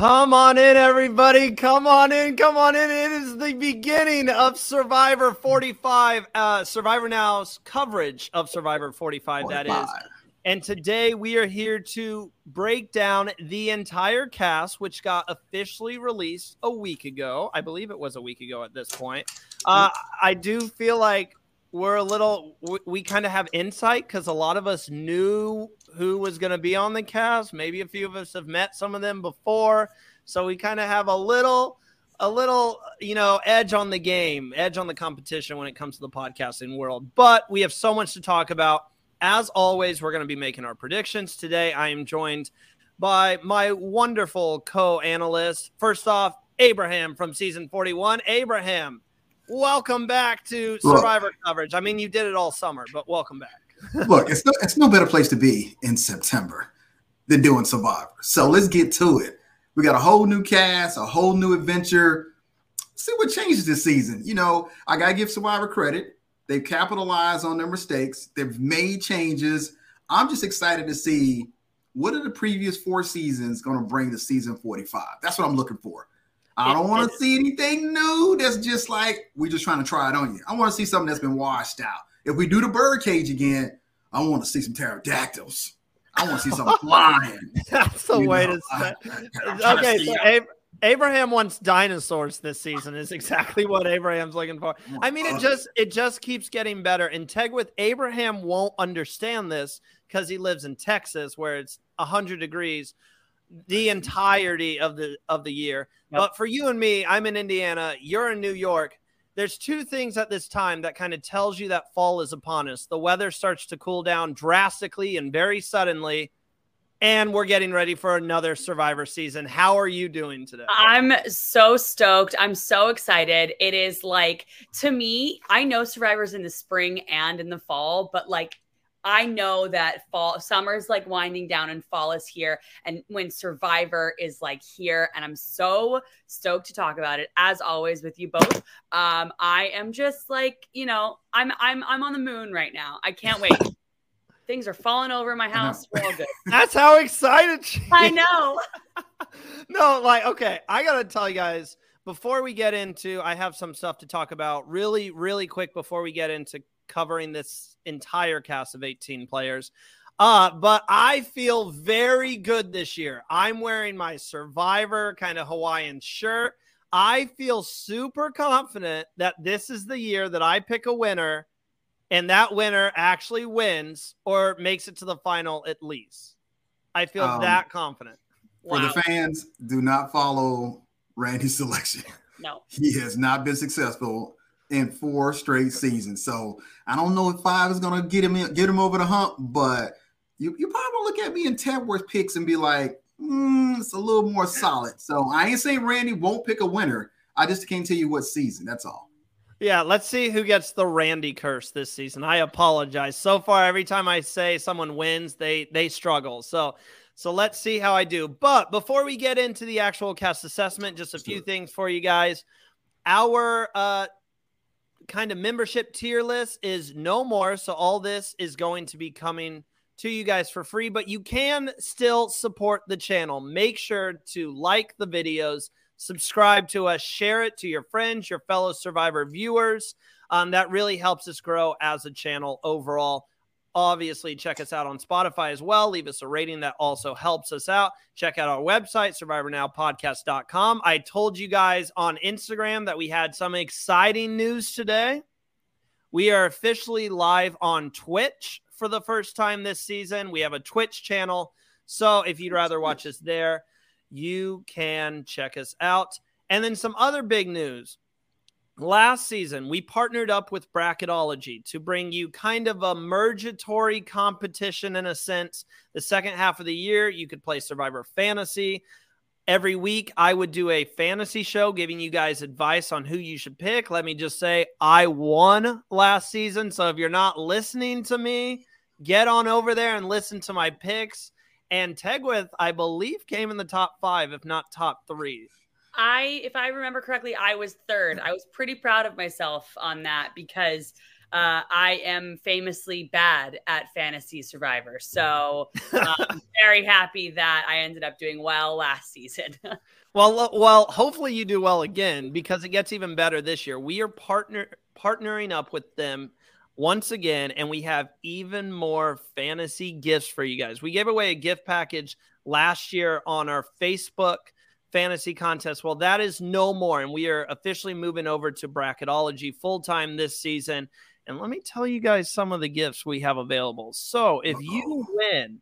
Come on in, everybody. Come on in. Come on in. It is the beginning of Survivor 45, uh, Survivor Now's coverage of Survivor 45, 45, that is. And today we are here to break down the entire cast, which got officially released a week ago. I believe it was a week ago at this point. Uh, I do feel like we're a little, we, we kind of have insight because a lot of us knew who was going to be on the cast. Maybe a few of us have met some of them before, so we kind of have a little a little, you know, edge on the game, edge on the competition when it comes to the podcasting world. But we have so much to talk about. As always, we're going to be making our predictions today. I am joined by my wonderful co-analyst. First off, Abraham from season 41. Abraham, welcome back to Survivor coverage. I mean, you did it all summer, but welcome back. Look, it's no, it's no better place to be in September than doing Survivor. So let's get to it. We got a whole new cast, a whole new adventure. see what changes this season. You know, I gotta give Survivor credit. They've capitalized on their mistakes. They've made changes. I'm just excited to see what are the previous four seasons going to bring to season 45. That's what I'm looking for. I don't want to see anything new that's just like we're just trying to try it on you. I want to see something that's been washed out. If we do the birdcage again, I want to see some pterodactyls. I want to see some flying. That's the you way know, to say. okay, so Ab- Abraham wants dinosaurs this season. Is exactly what Abraham's looking for. I mean, it just it just keeps getting better. And Tegwyth Abraham won't understand this because he lives in Texas, where it's hundred degrees the entirety of the of the year. Yep. But for you and me, I'm in Indiana. You're in New York there's two things at this time that kind of tells you that fall is upon us. The weather starts to cool down drastically and very suddenly, and we're getting ready for another Survivor season. How are you doing today? I'm so stoked. I'm so excited. It is like to me, I know Survivor's in the spring and in the fall, but like I know that fall summer's like winding down and fall is here and when Survivor is like here and I'm so stoked to talk about it as always with you both. Um I am just like, you know, I'm I'm I'm on the moon right now. I can't wait. Things are falling over my house. We're all good. That's how excited she I know. no, like okay, I got to tell you guys before we get into I have some stuff to talk about really really quick before we get into covering this entire cast of 18 players. Uh, but I feel very good this year. I'm wearing my Survivor kind of Hawaiian shirt. I feel super confident that this is the year that I pick a winner and that winner actually wins or makes it to the final at least. I feel um, that confident. For the fans, do not follow Randy's selection. No. He has not been successful in four straight seasons. So I don't know if five is gonna get him in, get him over the hump, but you you probably look at me in Tegwyth picks and be like, mm, it's a little more solid. So I ain't saying Randy won't pick a winner. I just can't tell you what season. That's all. Yeah, let's see who gets the Randy curse this season. I apologize. So far, every time I say someone wins, they they struggle. So so let's see how I do. But before we get into the actual cast assessment, just a few things for you guys. Our uh kind of membership tier list is no more. So all this is going to be coming to you guys for free, but you can still support the channel. Make sure to like the videos, subscribe to us, share it to your friends, your fellow survivor viewers. Um, that really helps us grow as a channel overall. Obviously, check us out on Spotify as well. Leave us a rating that also helps us out. Check out our website, survivornowpodcast.com. I told you guys on Instagram that we had some exciting news today. We are officially live on Twitch for the first time this season. We have a Twitch channel. So if you'd rather watch us there, you can check us out. And then some other big news. Last season, we partnered up with Bracketology to bring you kind of a mergatory competition in a sense. The second half of the year, you could play Survivor Fantasy. Every week, I would do a fantasy show giving you guys advice on who you should pick. Let me just say, I won last season. So if you're not listening to me, get on over there and listen to my picks. And Tegwyth, I believe, came in the top five, if not top three. I, if I remember correctly, I was third. I was pretty proud of myself on that because uh, I am famously bad at fantasy survivor. So I'm very happy that I ended up doing well last season. well, well, hopefully you do well again because it gets even better this year. We are partner partnering up with them once again, and we have even more fantasy gifts for you guys. We gave away a gift package last year on our Facebook fantasy contest. Well, that is no more. And we are officially moving over to bracketology full time this season. And let me tell you guys some of the gifts we have available. So if you win,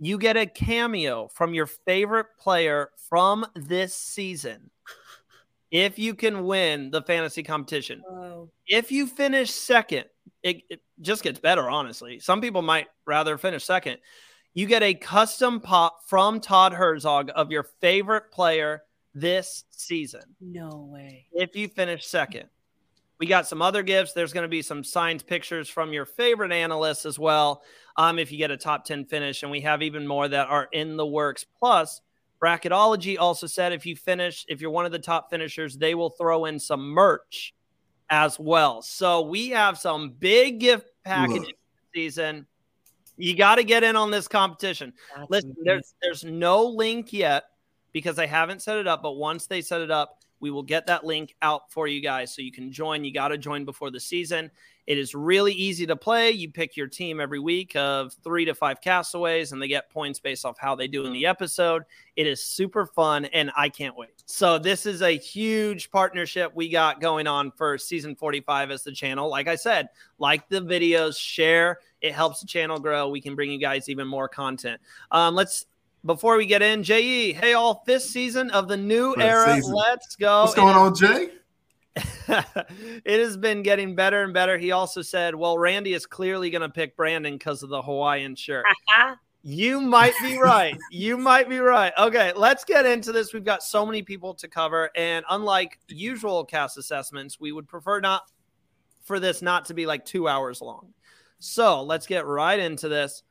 you get a cameo from your favorite player from this season. If you can win the fantasy competition, if you finish second, it, it just gets better, honestly. Some people might rather finish second you get a custom pop from Todd Herzog of your favorite player this season. No way. If you finish second. We got some other gifts. There's going to be some signed pictures from your favorite analysts as well. Um, if you get a top 10 finish, and we have even more that are in the works. Plus, Bracketology also said if you finish, if you're one of the top finishers, they will throw in some merch as well. So we have some big gift packages season. You got to get in on this competition. That's Listen, amazing. there's there's no link yet because I haven't set it up, but once they set it up, we will get that link out for you guys so you can join. You got to join before the season. It is really easy to play. You pick your team every week of three to five castaways, and they get points based off how they do in the episode. It is super fun, and I can't wait. So, this is a huge partnership we got going on for season 45 as the channel. Like I said, like the videos, share. It helps the channel grow. We can bring you guys even more content. Um, let's before we get in, JE, hey all, fifth season of the new First era. Season. Let's go. What's going on, Jay? it has been getting better and better. He also said, Well, Randy is clearly going to pick Brandon because of the Hawaiian shirt. Uh-huh. you might be right. You might be right. Okay, let's get into this. We've got so many people to cover. And unlike usual cast assessments, we would prefer not for this not to be like two hours long. So let's get right into this.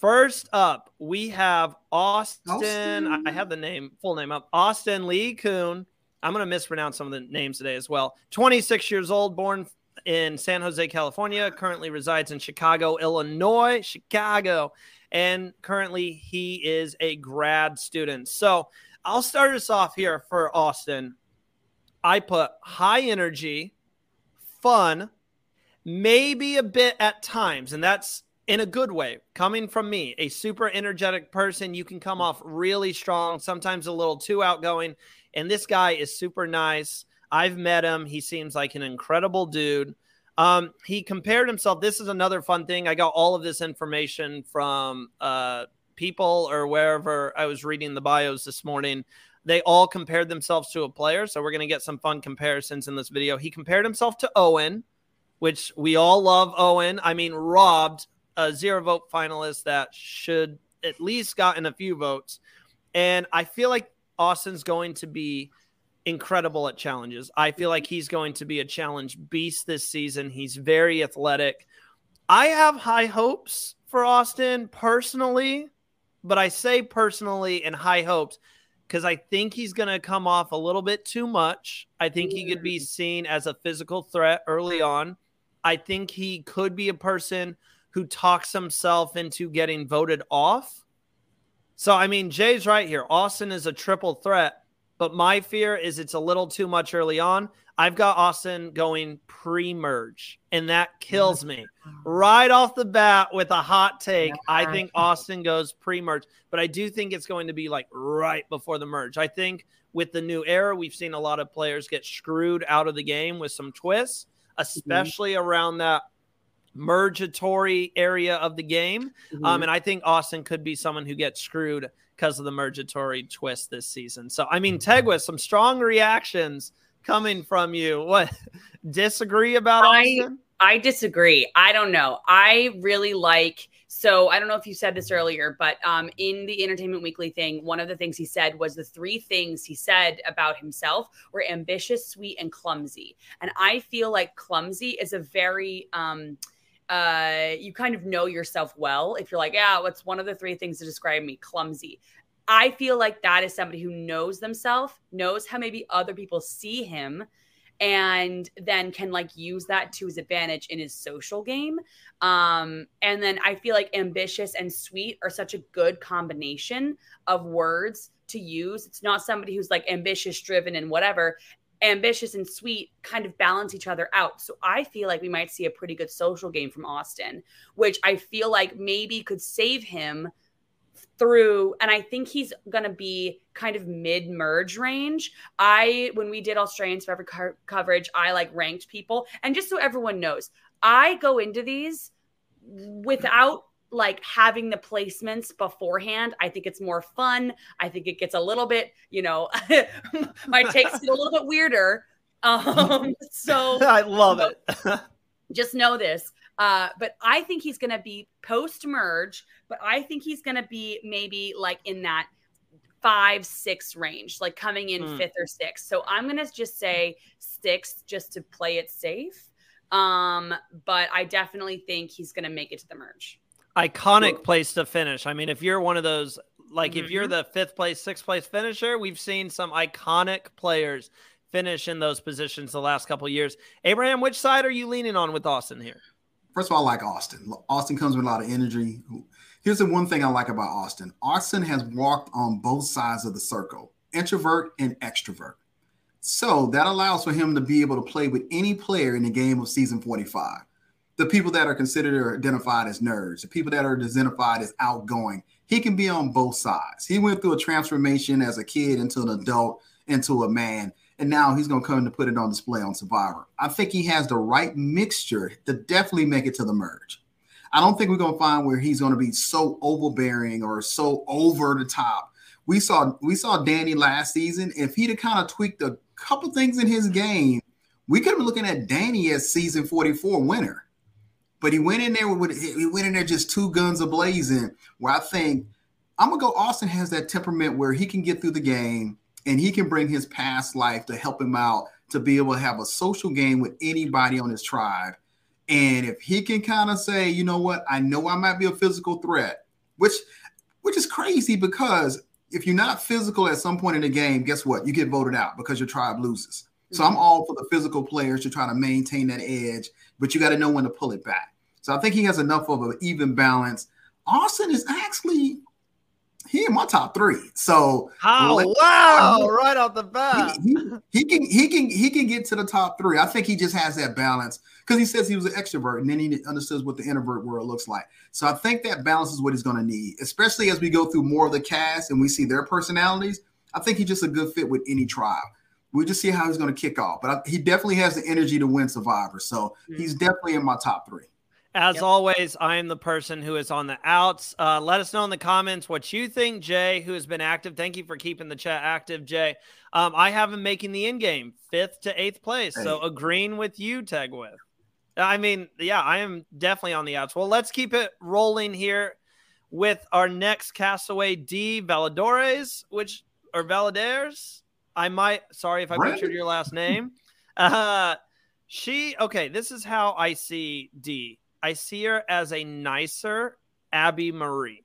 First up, we have Austin. Austin. I have the name, full name up. Austin Li Coon I'm going to mispronounce some of the names today as well. 26 years old, born in San Jose, California, currently resides in Chicago, Illinois, Chicago, and currently he is a grad student. So I'll start us off here for Austin. I put high energy, fun, maybe a bit at times, and that's in a good way. Coming from me, a super energetic person, you can come off really strong, sometimes a little too outgoing. And this guy is super nice. I've met him. He seems like an incredible dude. Um, he compared himself. This is another fun thing. I got all of this information from uh, people or wherever I was reading the bios this morning. They all compared themselves to a player. So we're going to get some fun comparisons in this video. He compared himself to Owen, which we all love Owen. I mean, robbed a zero vote finalist that should at least gotten a few votes. And I feel like Austin's going to be incredible at challenges. I feel like he's going to be a challenge beast this season. He's very athletic. I have high hopes for Austin personally, but I say personally and high hopes because I think he's going to come off a little bit too much. I think he could be mm. seen as a physical threat early on. I think he could be a person who talks himself into getting voted off. So, I mean, Jay's right here. Austin is a triple threat, but my fear is it's a little too much early on. I've got Austin going pre merge, and that kills me right off the bat with a hot take. I think Austin goes pre merge, but I do think it's going to be like right before the merge. I think with the new era, we've seen a lot of players get screwed out of the game with some twists, especially mm-hmm. around that mergatory area of the game. Mm-hmm. Um, and I think Austin could be someone who gets screwed because of the mergatory twist this season. So, I mean, Tegwa, some strong reactions coming from you. What disagree about I, Austin? I disagree. I don't know. I really like so I don't know if you said this earlier, but um, in the Entertainment Weekly thing, one of the things he said was the three things he said about himself were ambitious, sweet, and clumsy. And I feel like clumsy is a very um, uh, you kind of know yourself well if you're like, yeah, what's one of the three things to describe me? Clumsy. I feel like that is somebody who knows themselves, knows how maybe other people see him, and then can like use that to his advantage in his social game. Um, and then I feel like ambitious and sweet are such a good combination of words to use. It's not somebody who's like ambitious, driven, and whatever. Ambitious and sweet kind of balance each other out. So I feel like we might see a pretty good social game from Austin, which I feel like maybe could save him through and i think he's going to be kind of mid merge range i when we did australians forever co- coverage i like ranked people and just so everyone knows i go into these without like having the placements beforehand i think it's more fun i think it gets a little bit you know my takes get a little bit weirder um so i love it just know this uh, but I think he's going to be post merge, but I think he's going to be maybe like in that five, six range, like coming in mm. fifth or sixth. So I'm going to just say sixth just to play it safe. Um, but I definitely think he's going to make it to the merge. Iconic cool. place to finish. I mean, if you're one of those, like mm-hmm. if you're mm-hmm. the fifth place, sixth place finisher, we've seen some iconic players finish in those positions the last couple years. Abraham, which side are you leaning on with Austin here? first of all, I like Austin. Austin comes with a lot of energy. Here's the one thing I like about Austin Austin has walked on both sides of the circle, introvert and extrovert. So that allows for him to be able to play with any player in the game of season 45. The people that are considered or identified as nerds, the people that are identified as outgoing, he can be on both sides. He went through a transformation as a kid into an adult, into a man and now he's going to come to put it on display on Survivor. I think he has the right mixture to definitely make it to the merge. I don't think we're going to find where he's going to be so overbearing or so over the top. We saw we saw Danny last season. If he'd have kind of tweaked a couple things in his game, we could have been looking at Danny as season 44 winner. But he went in there with he went in there just two guns ablazing. Where I think I'm gonna go. Austin has that temperament where he can get through the game and he can bring his past life to help him out to be able to have a social game with anybody on his tribe. And if he can kind of say, you know what, I know I might be a physical threat, which which is crazy because if you're not physical at some point in the game, guess what? You get voted out because your tribe loses. So mm-hmm. I'm all for the physical players to try to maintain that edge, but you got to know when to pull it back. So I think he has enough of an even balance. Austin is actually he in my top three. So oh let, wow, right off the bat, he, he, he, can he can he can get to the top three. I think he just has that balance because he says he was an extrovert and then he understands what the introvert world looks like. So I think that balance is what he's going to need, especially as we go through more of the cast and we see their personalities. I think he's just a good fit with any tribe. We'll just see how he's going to kick off, but I, he definitely has the energy to win Survivor. So mm-hmm. he's definitely in my top three. As yep. always, I am the person who is on the outs. Uh, let us know in the comments what you think, Jay, who has been active. Thank you for keeping the chat active, Jay. Um, I have him making the end game fifth to eighth place. Hey. So agreeing with you, Tegwyth. I mean, yeah, I am definitely on the outs. Well, let's keep it rolling here with our next castaway, Dee Valadores, which or Valladares. I might sorry if I Brandon. butchered your last name. Uh she okay, this is how I see Dee. I see her as a nicer Abby Marie.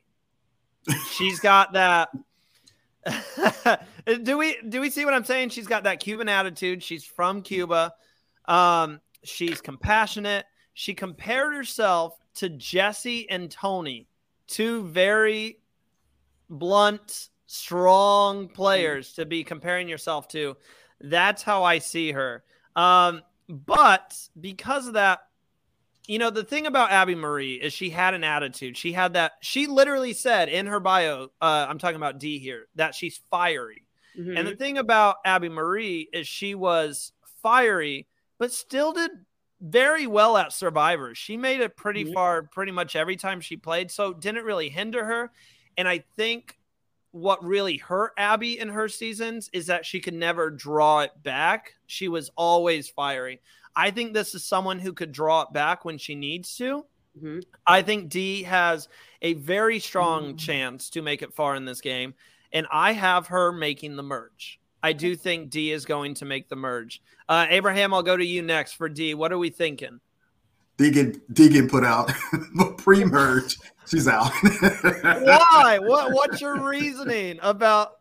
She's got that. do we do we see what I'm saying? She's got that Cuban attitude. She's from Cuba. Um, she's compassionate. She compared herself to Jesse and Tony, two very blunt, strong players to be comparing yourself to. That's how I see her. Um, but because of that, you know, the thing about Abby Marie is she had an attitude. She had that. She literally said in her bio, uh, I'm talking about Dee here, that she's fiery. Mm-hmm. And the thing about Abby Marie is she was fiery, but still did very well at Survivor. She made it pretty mm-hmm. far pretty much every time she played, so didn't really hinder her. And I think what really hurt Abby in her seasons is that she could never draw it back. She was always fiery. I think this is someone who could draw it back when she needs to. Mm-hmm. I think Dee has a very strong mm-hmm. chance to make it far in this game, and I have her making the merge. I do think Dee is going to make the merge. Uh, Abraham, I'll go to you next for Dee. What are we thinking? Dee get Dee get put out pre-merge. She's out. Why? What? What's your reasoning about?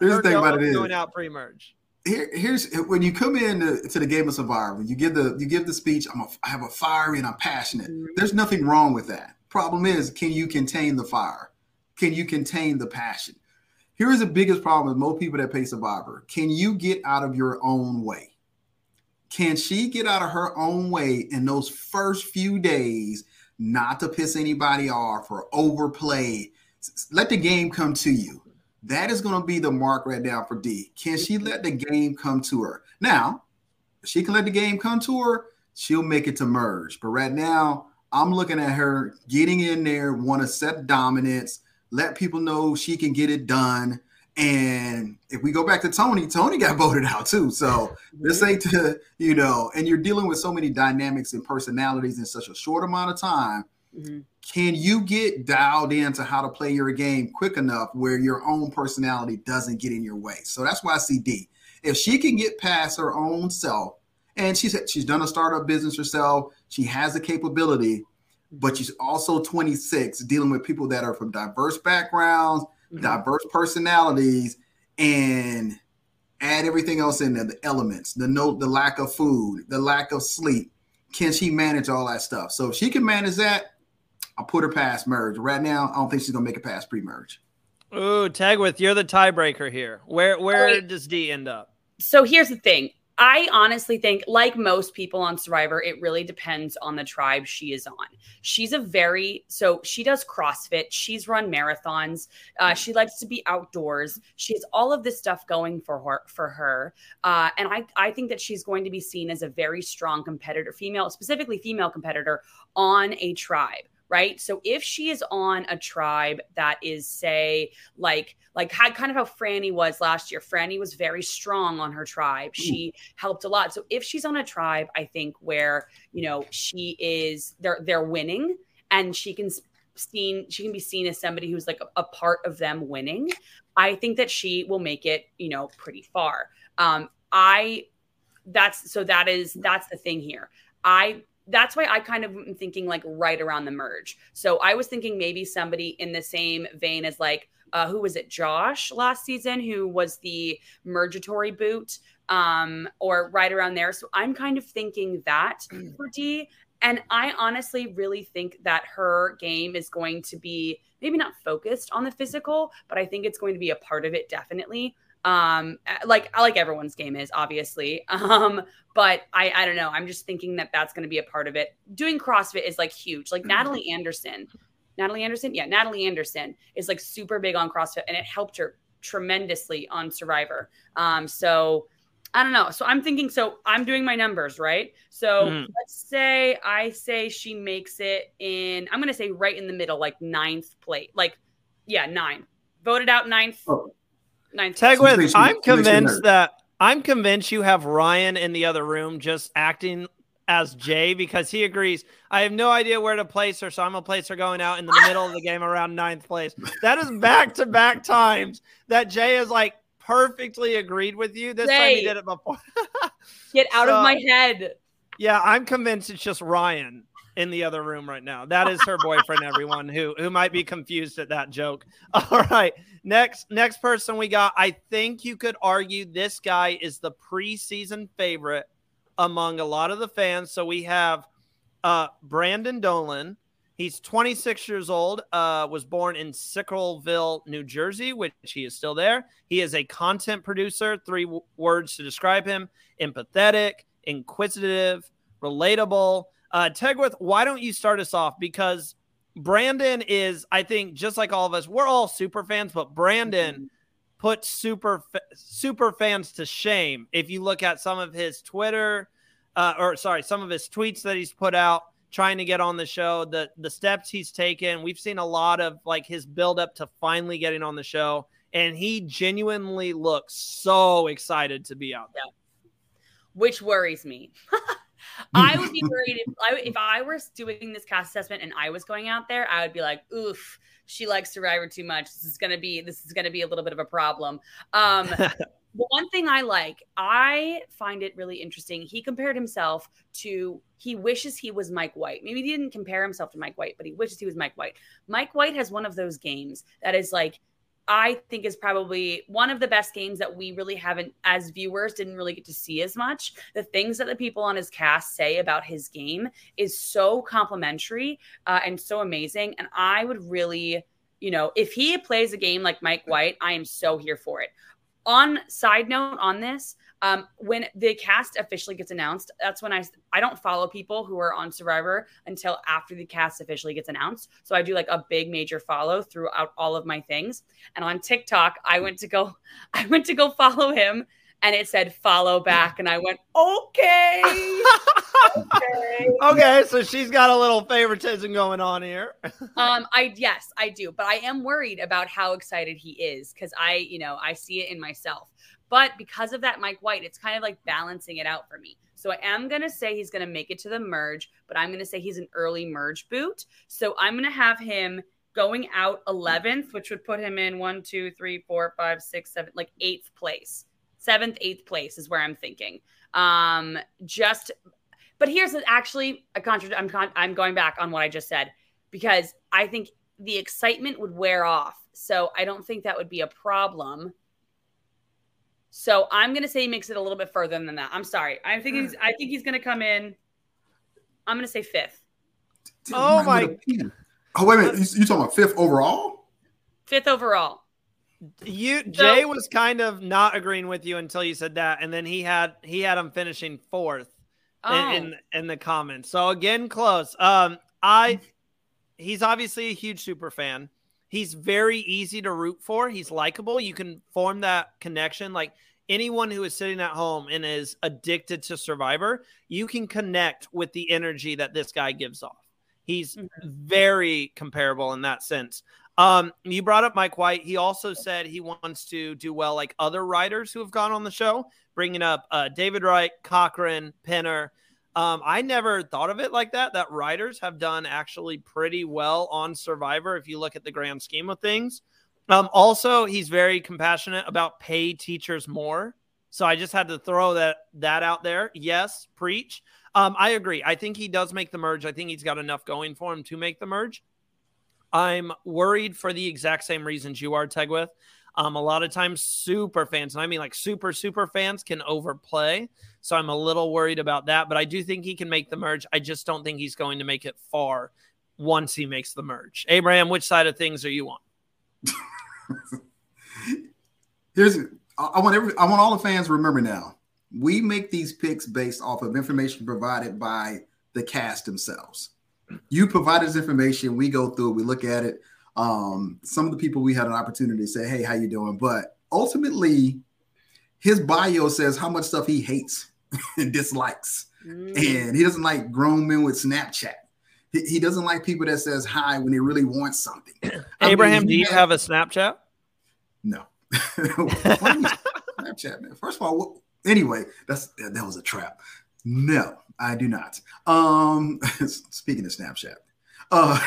Here's the thing about it is going out pre-merge here, here's when you come in to, to, the game of survivor you give the you give the speech i'm a, i have a fire and i'm passionate mm-hmm. there's nothing wrong with that problem is can you contain the fire can you contain the passion here is the biggest problem with most people that play survivor can you get out of your own way can she get out of her own way in those first few days not to piss anybody off or overplay let the game come to you that is going to be the mark right now for Dee. Can she let the game come to her? Now, she can let the game come to her, she'll make it to merge. But right now, I'm looking at her getting in there, want to set dominance, let people know she can get it done. And if we go back to Tony, Tony got voted out too. So this ain't to, you know, and you're dealing with so many dynamics and personalities in such a short amount of time. Mm-hmm can you get dialed into how to play your game quick enough where your own personality doesn't get in your way? So that's why I see Dee. If she can get past her own self, and she's she's done a startup business herself, she has the capability, but she's also 26, dealing with people that are from diverse backgrounds, mm-hmm. diverse personalities, and add everything else in there, the elements, the note, the lack of food, the lack of sleep. Can she manage all that stuff? So if she can manage that, I'll put her past merge. Right now, I don't think she's gonna make it past pre-merge. Ooh, Tegwyth, you're the tiebreaker here. Where where does Dee end up? So here's the thing. I honestly think, like most people on Survivor, it really depends on the tribe she is on. She's a very so she does CrossFit. She's run marathons. Uh, she likes to be outdoors. She has all of this stuff going for her. For her, uh, and I I think that she's going to be seen as a very strong competitor, female specifically female competitor on a tribe right? So if she is on a tribe that is, say, like like had kind of how Frannie was last year. Frannie was very strong on her tribe. She Ooh. helped a lot. So if she's on a tribe, I think where you know she is, they're they're winning, and she can seen she can be seen as somebody who's like a, a part of them winning. I think that she will make it, you know, pretty far. Um, I that's so that is that's the thing here. I that's why I kind of am thinking like right around the merge. So I was thinking maybe somebody in the same vein as like uh, who was it? Josh last season, who was the mergatory boot, um, or right around there. So I'm kind of thinking that for Dee. And I honestly really think that her game is going to be maybe not focused on the physical, but I think it's going to be a part of it definitely um like I like everyone's game is obviously um but i i don't know i'm just thinking that that's going to be a part of it doing crossfit is like huge like natalie anderson natalie anderson yeah natalie anderson is like super big on crossfit and it helped her tremendously on survivor um so I don't know. So I'm thinking, so I'm doing my numbers, right? So mm. let's say I say she makes it in, I'm going to say right in the middle, like ninth plate. Like, yeah, nine. Voted out ninth. Oh. Ninth. Tegwyth, I'm convinced that I'm convinced you have Ryan in the other room just acting as Jay because he agrees. I have no idea where to place her, so I'm gonna place her going out in the middle of the game around ninth place. That is back to back times that Jay is like perfectly agreed with you. This Jay, time he did it before. get out so, of my head. Yeah, I'm convinced it's just Ryan in the other room right now. That is her boyfriend, everyone who who might be confused at that joke. All right. Next next person we got. I think you could argue this guy is the preseason favorite among a lot of the fans. So we have uh Brandon Donlon. He's 26 years old, uh, was born in Sicklerville, New Jersey, which he is still there. He is a content producer. Three w- words to describe him empathetic, inquisitive, relatable. Uh, Tegwyth, why don't you start us off? Because Brandon is, I think, just like all of us, we're all super fans, but Brandon mm-hmm. puts super super fans to shame. If you look at some of his Twitter, uh, or sorry, some of his tweets that he's put out trying to get on the show, the the steps he's taken, we've seen a lot of like his build up to finally getting on the show, and he genuinely looks so excited to be out there. Yeah. Which worries me. I would be worried if I, if I were doing this cast assessment and I was going out there, I would be like, oof, she likes Survivor too much. This is gonna be this is gonna be a little bit of a problem. Um, one thing I like, I find it really interesting. He compared himself to he wishes he was Mike White. Maybe he didn't compare himself to Mike White, but he wishes he was Mike White. Mike White has one of those games that is like I think is probably one of the best games that we really haven't, as viewers, didn't really get to see as much. The things that the people on his cast say about his game is so complimentary uh, and so amazing. And I would really, you know, if he plays a game like Mike White, I am so here for it. On side note on this, um, when the cast officially gets announced, that's when I I don't follow people who are on Survivor until after the cast officially gets announced. So I do like a big major follow throughout all of my things. And on TikTok, I went to go I went to go follow him and it said follow back. And i went okay okay. Okay so she's got a little favoritism going on here. Um i yes i do. But i am worried about how excited he is because i you know i see it in myself but because of that mike white it's kind of like balancing it out for me so i am going to say he's going to make it to the merge but i'm going to say he's an early merge boot so i'm going to have him going out 11th which would put him in one two three four five six seven like eighth place seventh, eighth place is where I'm thinking. Um, just, but here's actually a contradict. I'm con- I'm going back on what I just said because I think the excitement would wear off. So I don't think that would be a problem. So I'm gonna say he makes it a little bit further than that. I'm sorry. I think he's I think he's gonna come in. I'm gonna say fifth. Oh my! Oh wait a minute! You, you talking about fifth overall? Fifth overall. You Jay was kind of not agreeing with you until you said that, and then he had he had him finishing fourth oh. in, in, in the comments. So again, close. Um, I he's obviously a huge super fan. He's very easy to root for. He's likable. You can form that connection. Like anyone who is sitting at home and is addicted to Survivor, you can connect with the energy that this guy gives off. He's mm-hmm. very comparable in that sense. Um, you brought up Mike White. He also said he wants to do well like other writers who have gone on the show, bringing up uh, David Wright, Cochran, Penner. Um, I never thought of it like that. That writers have done actually pretty well on Survivor if you look at the grand scheme of things. Um, also, he's very compassionate about pay teachers more. So I just had to throw that that out there. Yes, preach. Um, I agree. I think he does make the merge. I think he's got enough going for him to make the merge. I'm worried for the exact same reasons you are, Tegwyth. Um, a lot of times, super fans, and I mean like super, super fans, can overplay. So I'm a little worried about that. But I do think he can make the merge. I just don't think he's going to make it far once he makes the merge. Abraham, which side of things are you on? Here's I want every I want all the fans to remember now. We make these picks based off of information provided by the cast themselves you provide us information. We go through, it, we look at it. Um, some of the people we had an opportunity to say, "Hey, how you doing?" But ultimately, his bio says how much stuff he hates and dislikes, mm. and he doesn't like grown men with Snapchat. He, he, doesn't like people that says hi when he really wants something. Abraham, mean, do you had, have a Snapchat? No. Snapchat, man. First of all, what, anyway, that's that was a trap. No, I do not. Um, speaking of Snapchat, uh,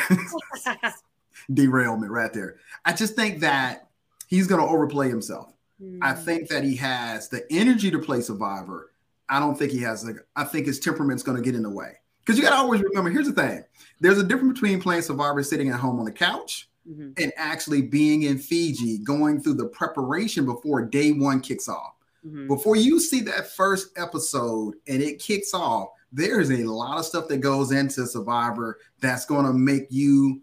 derailment right there. I just think that he's going to overplay himself. Mm. I hmm. think that he has the energy to play Survivor. I don't think he has like. I think his temperament's going to get in the way. Because you got to always remember here's the thing there's a difference between playing Survivor sitting at home on the couch mm-hmm. and actually being in Fiji, going through the preparation before day one kicks off. Mm-hmm. Before you see that first episode and it kicks off, there's a lot of stuff that goes into Survivor that's going to make you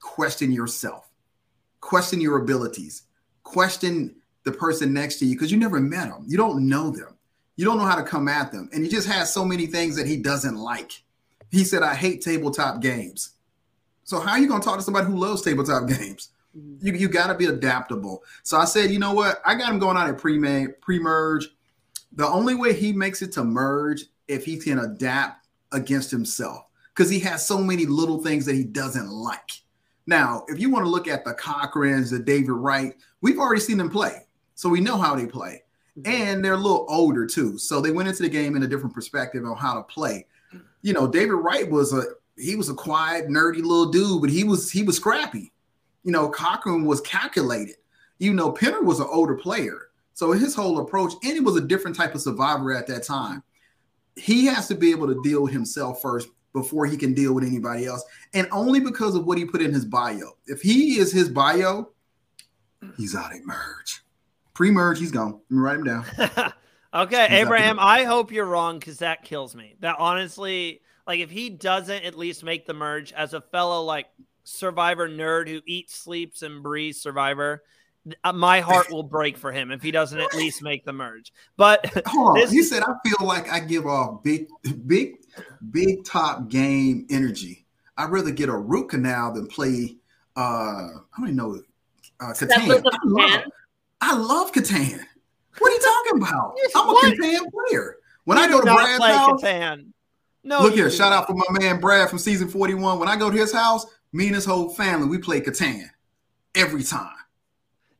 question yourself, question your abilities, question the person next to you because you never met them. You don't know them. You don't know how to come at them. And he just has so many things that he doesn't like. He said, I hate tabletop games. So how are you going to talk to somebody who loves tabletop games? Mm-hmm. You, you got to be adaptable. So I said, you know what? I got him going out at pre pre-merge. The only way he makes it to merge if he can adapt against himself because he has so many little things that he doesn't like. Now, if you want to look at the Cochrans, the David Wright, we've already seen them play. So we know how they play. Mm-hmm. And they're a little older too. So they went into the game in a different perspective on how to play. You know, David Wright was a he was a quiet, nerdy little dude, but he was he was scrappy. You know, Cochran was calculated. You know, Penner was an older player. So his whole approach, and he was a different type of survivor at that time he has to be able to deal with himself first before he can deal with anybody else. And only because of what he put in his bio. If he is his bio, he's out at merge. Pre-merge, he's gone. Let me write him down. okay, he's Abraham, I hope you're wrong because that kills me. That honestly, like if he doesn't at least make the merge as a fellow like survivor nerd who eats, sleeps, and breathes survivor, uh, my heart will break for him if he doesn't at least make the merge. But this, he said, I feel like I give off big, big, big top game energy. I'd rather get a root canal than play. Uh, I don't even know. Uh, Catan. I love, I love Catan. What are you talking about? I'm a what? Catan player. When you I go to Brad's house, Catan. No, look here. Shout out for my man Brad from season 41. When I go to his house, me and his whole family, we play Catan every time.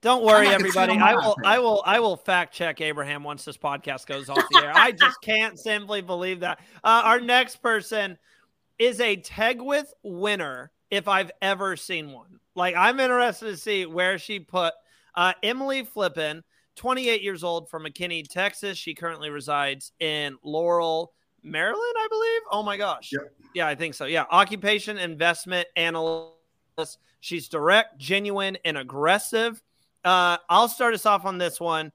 Don't worry, everybody. I will, I will, I will fact check Abraham once this podcast goes off the air. I just can't simply believe that. Uh, our next person is a Tegwyth winner, if I've ever seen one. Like, I'm interested to see where she put uh, Emily Flippin, 28 years old from McKinney, Texas. She currently resides in Laurel, Maryland, I believe. Oh my gosh. Yep. Yeah, I think so. Yeah. Occupation investment analyst. She's direct, genuine, and aggressive. Uh, I'll start us off on this one.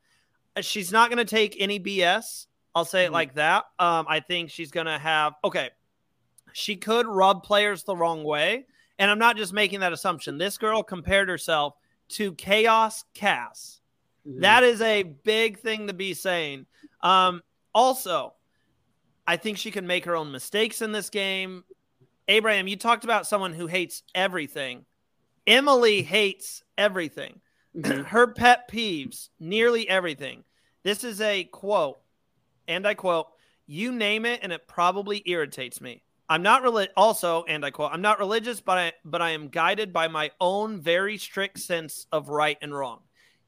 Uh, she's not going to take any BS. I'll say it mm-hmm. like that. Um, I think she's going to have, okay, she could rub players the wrong way. And I'm not just making that assumption. This girl compared herself to Chaos Cass. Mm-hmm. That is a big thing to be saying. Um, also, I think she can make her own mistakes in this game. Abraham, you talked about someone who hates everything. Emily hates everything. Her pet peeves, nearly everything. This is a quote, and I quote, you name it, and it probably irritates me. I'm not really also, and I quote, I'm not religious, but I but I am guided by my own very strict sense of right and wrong.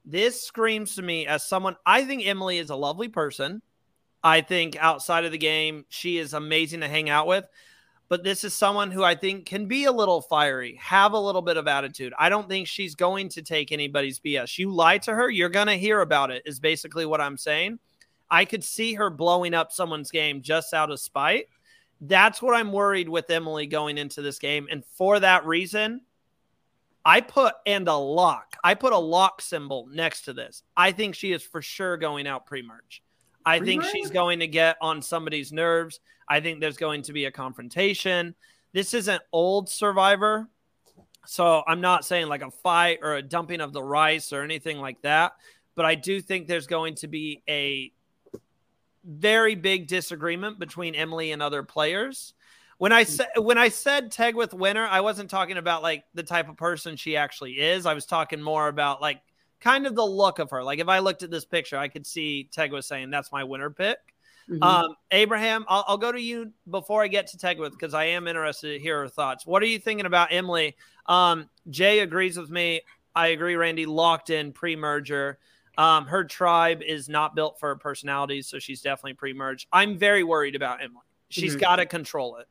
This screams to me as someone I think Emily is a lovely person. I think outside of the game, she is amazing to hang out with but this is someone who I think can be a little fiery, have a little bit of attitude. I don't think she's going to take anybody's BS. You lie to her, you're going to hear about it, is basically what I'm saying. I could see her blowing up someone's game just out of spite. That's what I'm worried with Emily going into this game. And for that reason, I put and a lock. I put a lock symbol next to this. I think she is for sure going out pre merge. I think she's going to get on somebody's nerves. I think there's going to be a confrontation. This isn't old Survivor. So I'm not saying like a fight or a dumping of the rice or anything like that. But I do think there's going to be a very big disagreement between Emily and other players. When I said when I said Tegwyth winner, I wasn't talking about like the type of person she actually is. I was talking more about like kind of the look of her. Like if I looked at this picture, I could see Tegwyth saying that's my winner pick. Mm-hmm. Um, Abraham, I'll, I'll, go to you before I get to Tegwyth because I am interested to hear her thoughts. What are you thinking about Emily? Um, Jay agrees with me. I agree, Randy. Locked in pre merger. Um, her tribe is not built for her personality, so she's definitely pre merged. I'm very worried about Emily. She's mm-hmm. got to control it.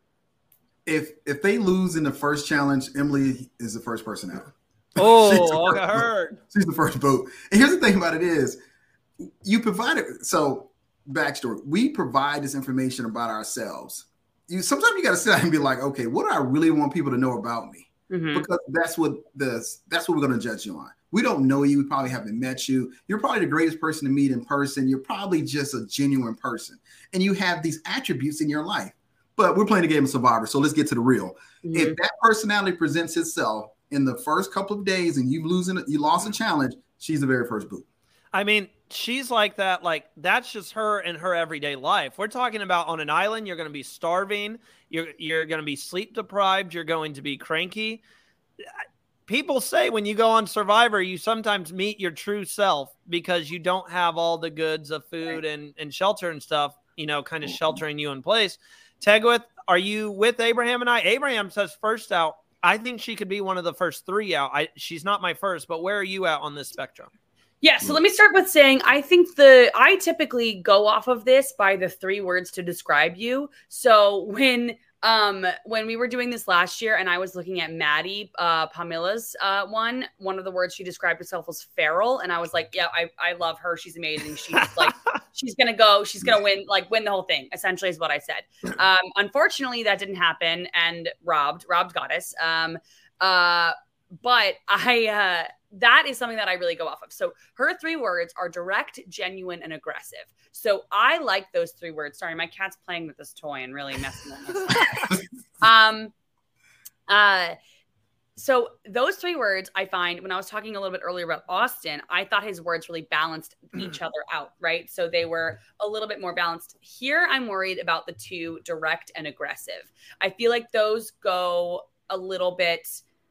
If if they lose in the first challenge, Emily is the first person out. Oh, I heard. She's the first vote. And here's the thing about it is, you provided so backstory. We provide this information about ourselves you sometimes you got to sit down and be like, okay, what do I really want people to know about me? Mhm. Because that's what the that's what we're going to judge you on. We don't know you. We probably haven't met you. You're probably the greatest person to meet in person. You're probably just a genuine person, and you have these attributes in your life. But we're playing a game of Survivor, so let's get to the real. Mhm. If that personality presents itself in the first couple of days, and you losing, you lost a mm. challenge, she's the very first boot. I mean, she's like that. Like that's just her in her everyday life. We're talking about on an island. You're going to be starving. You're you're going to be sleep deprived. You're going to be cranky. People say when you go on Survivor, you sometimes meet your true self because you don't have all the goods of food and and shelter and stuff. You know, kind of mm-hmm. sheltering you in place. Tegwyth, are you with Abraham and I? Abraham says first out. I think she could be one of the first three out. I, she's not my first, but where are you at on this spectrum? Yeah, so let me start with saying I think the I typically go off of this by the three words to describe you. So when um when we were doing this last year and I was looking at Maddie uh Pomilla's uh one, one of the words she described herself was feral and I was like, yeah, I I love her. She's amazing. She's like she's to go, she's to win like win the whole thing. Essentially is what I said. Um unfortunately that didn't happen and robbed robbed goddess. Um uh but I uh that is something that I really go off of. So her three words are direct, genuine, and aggressive. So I like those three words. Sorry, my cat's playing with this toy and really messing with me. um uh so those three words I find when I was talking a little bit earlier about Austin, I thought his words really balanced each other out, right? So they were a little bit more balanced. Here I'm worried about the two direct and aggressive. I feel like those go a little bit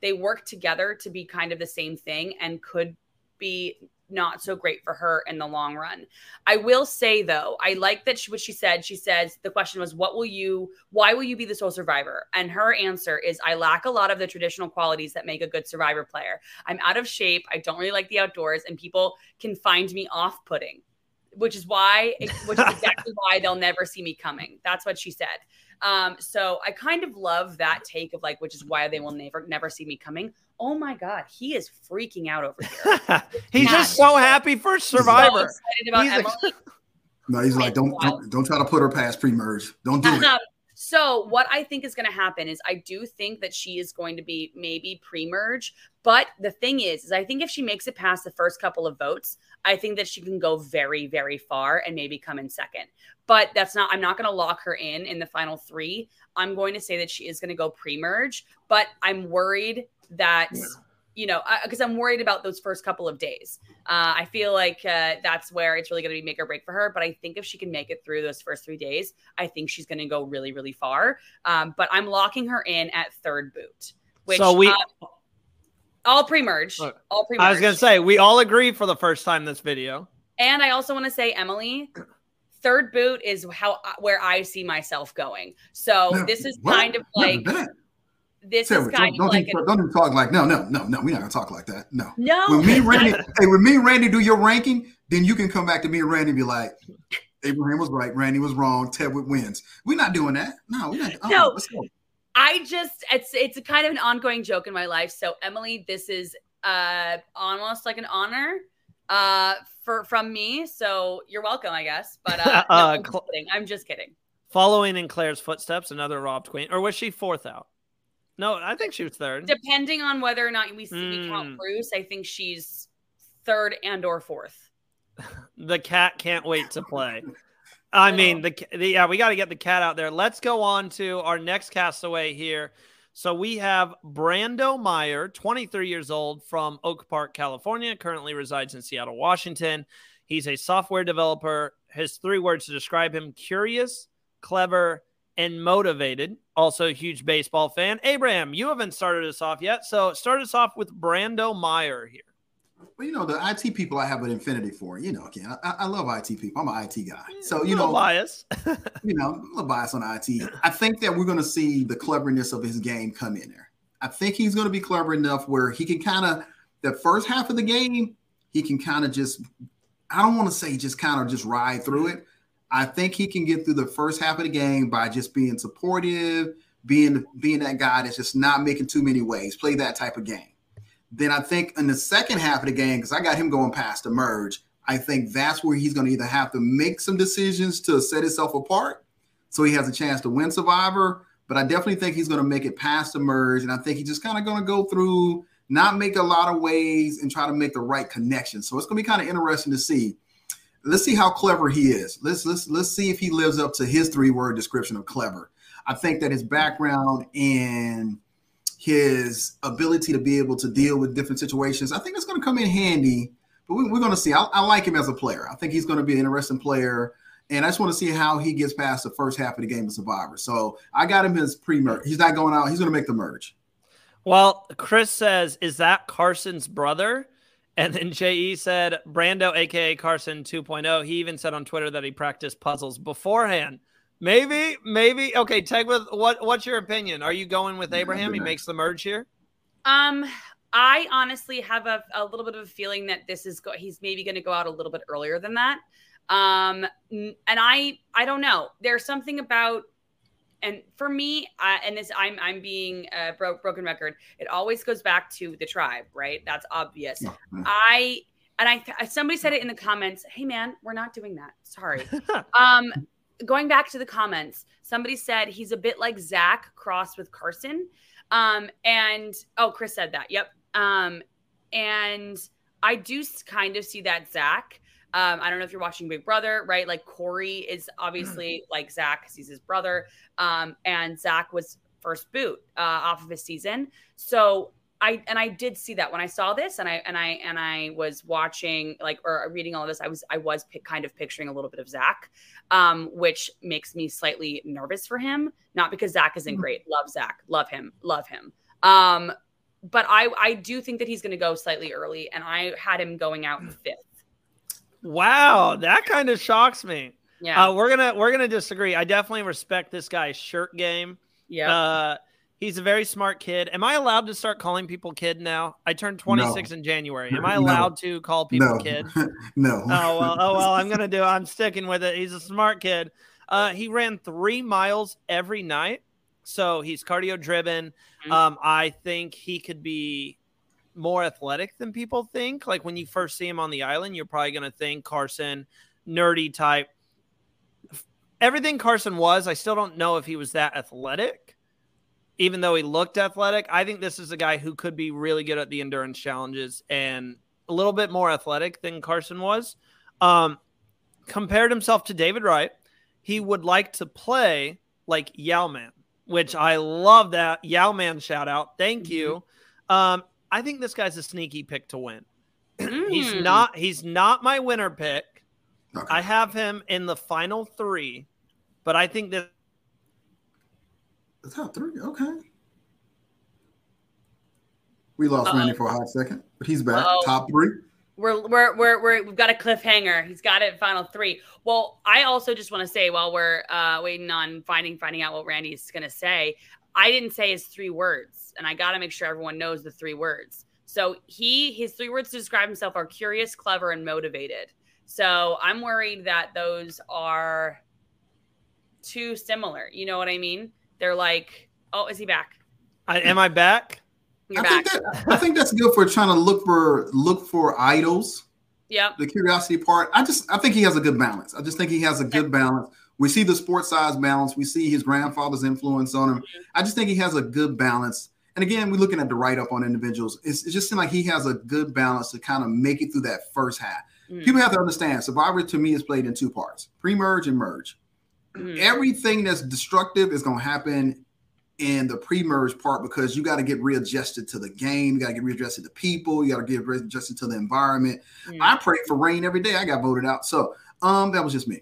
they work together to be kind of the same thing and could be not so great for her in the long run. I will say though, I like that she, what she said. She says the question was, "What will you? Why will you be the sole survivor?" And her answer is, "I lack a lot of the traditional qualities that make a good survivor player. I'm out of shape. I don't really like the outdoors, and people can find me off-putting." Which is why, which is exactly why they'll never see me coming. That's what she said. Um, so I kind of love that take of like, which is why they will never, never see me coming. Oh my god, he is freaking out over here. He's just so happy for So Survivor. excited about He's Emily. No, he's like, don't don't, don't try to put her past pre-merge. Don't do it. So what I think is going to happen is I do think that she is going to be maybe pre-merge, but the thing is, is I think if she makes it past the first couple of votes, I think that she can go very, very far and maybe come in second. But that's not. I'm not going to lock her in in the final three. I'm going to say that she is going to go pre-merge, but I'm worried that. You know, because I'm worried about those first couple of days. Uh, I feel like uh, that's where it's really going to be make or break for her. But I think if she can make it through those first three days, I think she's going to go really, really far. Um, but I'm locking her in at third boot. Which, So we- uh, all pre-merge, Look, all pre-merge. I was gonna say we all agree for the first time this video. and I also want to say, Emily, third boot is how where I see myself going. So this is kind of like that. This Sarah, is don't, kind don't, of like even, a, don't even talk like no, no, no, no. We're not gonna talk like that. No. no. When me Randy, hey, when me and Randy do your ranking, then you can come back to me and Randy and be like, Abraham was right, Randy was wrong, Tedwood wins. We're not doing that. No, we're not. oh, No. let's go. I just it's it's a kind of an ongoing joke in my life. So Emily, this is uh almost like an honor uh for from me. So you're welcome, I guess. But uh, no, Uh, I'm, just Cl- kidding. I'm just kidding. Following in Claire's footsteps, another robbed queen, or was she fourth out? No, I think she was third. Depending on whether or not we see we count Mm. Bruce, I think she's third and or fourth. The cat can't wait to play. I mean, the, the yeah, we got to get the cat out there. Let's go on to our next castaway here. So we have Brando Meyer, 23 years old from Oak Park, California, currently resides in Seattle, Washington. He's a software developer. His three words to describe him curious, clever, and motivated. Also, a huge baseball fan. Abraham, you haven't started us off yet. So start us off with Brando Meyer here. Well, you know, the IT people I have an infinity for. You know, again, I, I love IT people. I'm an IT guy. Mm, so, you Little know, bias. you know, a little bias on IT. I think that we're going to see the cleverness of his game come in there. I think he's going to be clever enough where he can kind of, the first half of the game, he can kind of just, I don't want to say just kind of just ride through it. I think he can get through the first half of the game by just being supportive, being being that guy that's just not making too many waves, play that type of game. Then I think in the second half of the game, because I got him going past the merge, I think that's where he's going to either have to make some decisions to set himself apart. so he has a chance to win Survivor. But I definitely think he's going to make it past the merge, and I think he's just kind of going to go through, not make a lot of waves, and try to make the right connection. So it's going to be kind of interesting to see. Let's see how clever he is. Let's let's let's see if he lives up to his three word description of clever. I think that his background and his ability to be able to deal with different situations, I think it's going to come in handy. But we, are going to see. I, I, like him as a player. I think he's going to be an interesting player. And I just want to see how he gets past the first half of the game of Survivor. So I got him as pre merge. He's not going out. He's going to make the merge. Well, Chris says, is that Carson's brother? And then JE said, Brando, aka Carson 2.0. He even said on Twitter that he practiced puzzles beforehand. Maybe, maybe. Okay, Teg, with what? What's your opinion? Are you going with Abraham? He makes the merge here. Um, I honestly have a, a little bit of a feeling that this is go- he's maybe going to go out a little bit earlier than that. Um, and I I don't know. There's something about and for me, uh, and this I'm I'm being a bro- broken record. It always goes back to the tribe, right? That's obvious. I and I somebody said it in the comments. Hey man, we're not doing that. Sorry. um, going back to the comments, somebody said he's a bit like Zach crossed with Carson. Um, and oh, Chris said that. Yep. Um, and I do kind of see that Zach. Um, I don't know if you're watching Big Brother, right? Like Cory is obviously like Zach because he's his brother. Um, and Zach was first boot uh, off of his season. So I and I did see that when I saw this, and I and I and I was watching like or reading all of this. I was I was p- kind of picturing a little bit of Zach, um, which makes me slightly nervous for him. Not because Zach isn't mm-hmm. great, love Zach, love him, love him. Um, but I I do think that he's going to go slightly early, and I had him going out fifth. Wow, that kind of shocks me. Yeah, uh, we're gonna we're gonna disagree. I definitely respect this guy's shirt game. Yeah. Uh, He's a very smart kid. Am I allowed to start calling people kid now? I turned 26 no. in January. Am I allowed no. to call people no. kid? no. Oh well. Oh well. I'm gonna do. I'm sticking with it. He's a smart kid. Uh, he ran three miles every night, so he's cardio driven. Mm-hmm. Um, I think he could be more athletic than people think. Like when you first see him on the island, you're probably gonna think Carson, nerdy type. Everything Carson was, I still don't know if he was that athletic even though he looked athletic, I think this is a guy who could be really good at the endurance challenges and a little bit more athletic than Carson was. Um, compared himself to David Wright, he would like to play like Yao-Man, which I love that Yao-Man shout out. Thank you. Mm-hmm. Um, I think this guy's a sneaky pick to win. he's mm. not. He's not my winner pick. Okay. I have him in the final three, but I think that the top three, okay. We lost Uh-oh. Randy for a hot second, but he's back. Uh-oh. Top three. We're, we're, we're, we're, we've got a cliffhanger. He's got it final three. Well, I also just want to say while we're uh, waiting on finding finding out what Randy's going to say, I didn't say his three words, and I got to make sure everyone knows the three words. So he his three words to describe himself are curious, clever, and motivated. So I'm worried that those are too similar. You know what I mean? they're like, "Oh, is he back? I, am I back?" You're I back. think that I think that's good for trying to look for look for idols. Yeah. The curiosity part. I just I think he has a good balance. I just think he has a good balance. We see the sports size balance. We see his grandfather's influence on him. I just think he has a good balance. And again, we're looking at the write up on individuals. It's, it just seems like he has a good balance to kind of make it through that first half. Mm-hmm. People have to understand Survivor to me is played in two parts pre merge and merge. Mm-hmm. Everything that's destructive is going to happen in the pre-merge part because you got to get readjusted to the game, you got to get readjusted to people, you got to get readjusted to the environment. Mm-hmm. I pray for rain every day. I got voted out, so um, that was just me.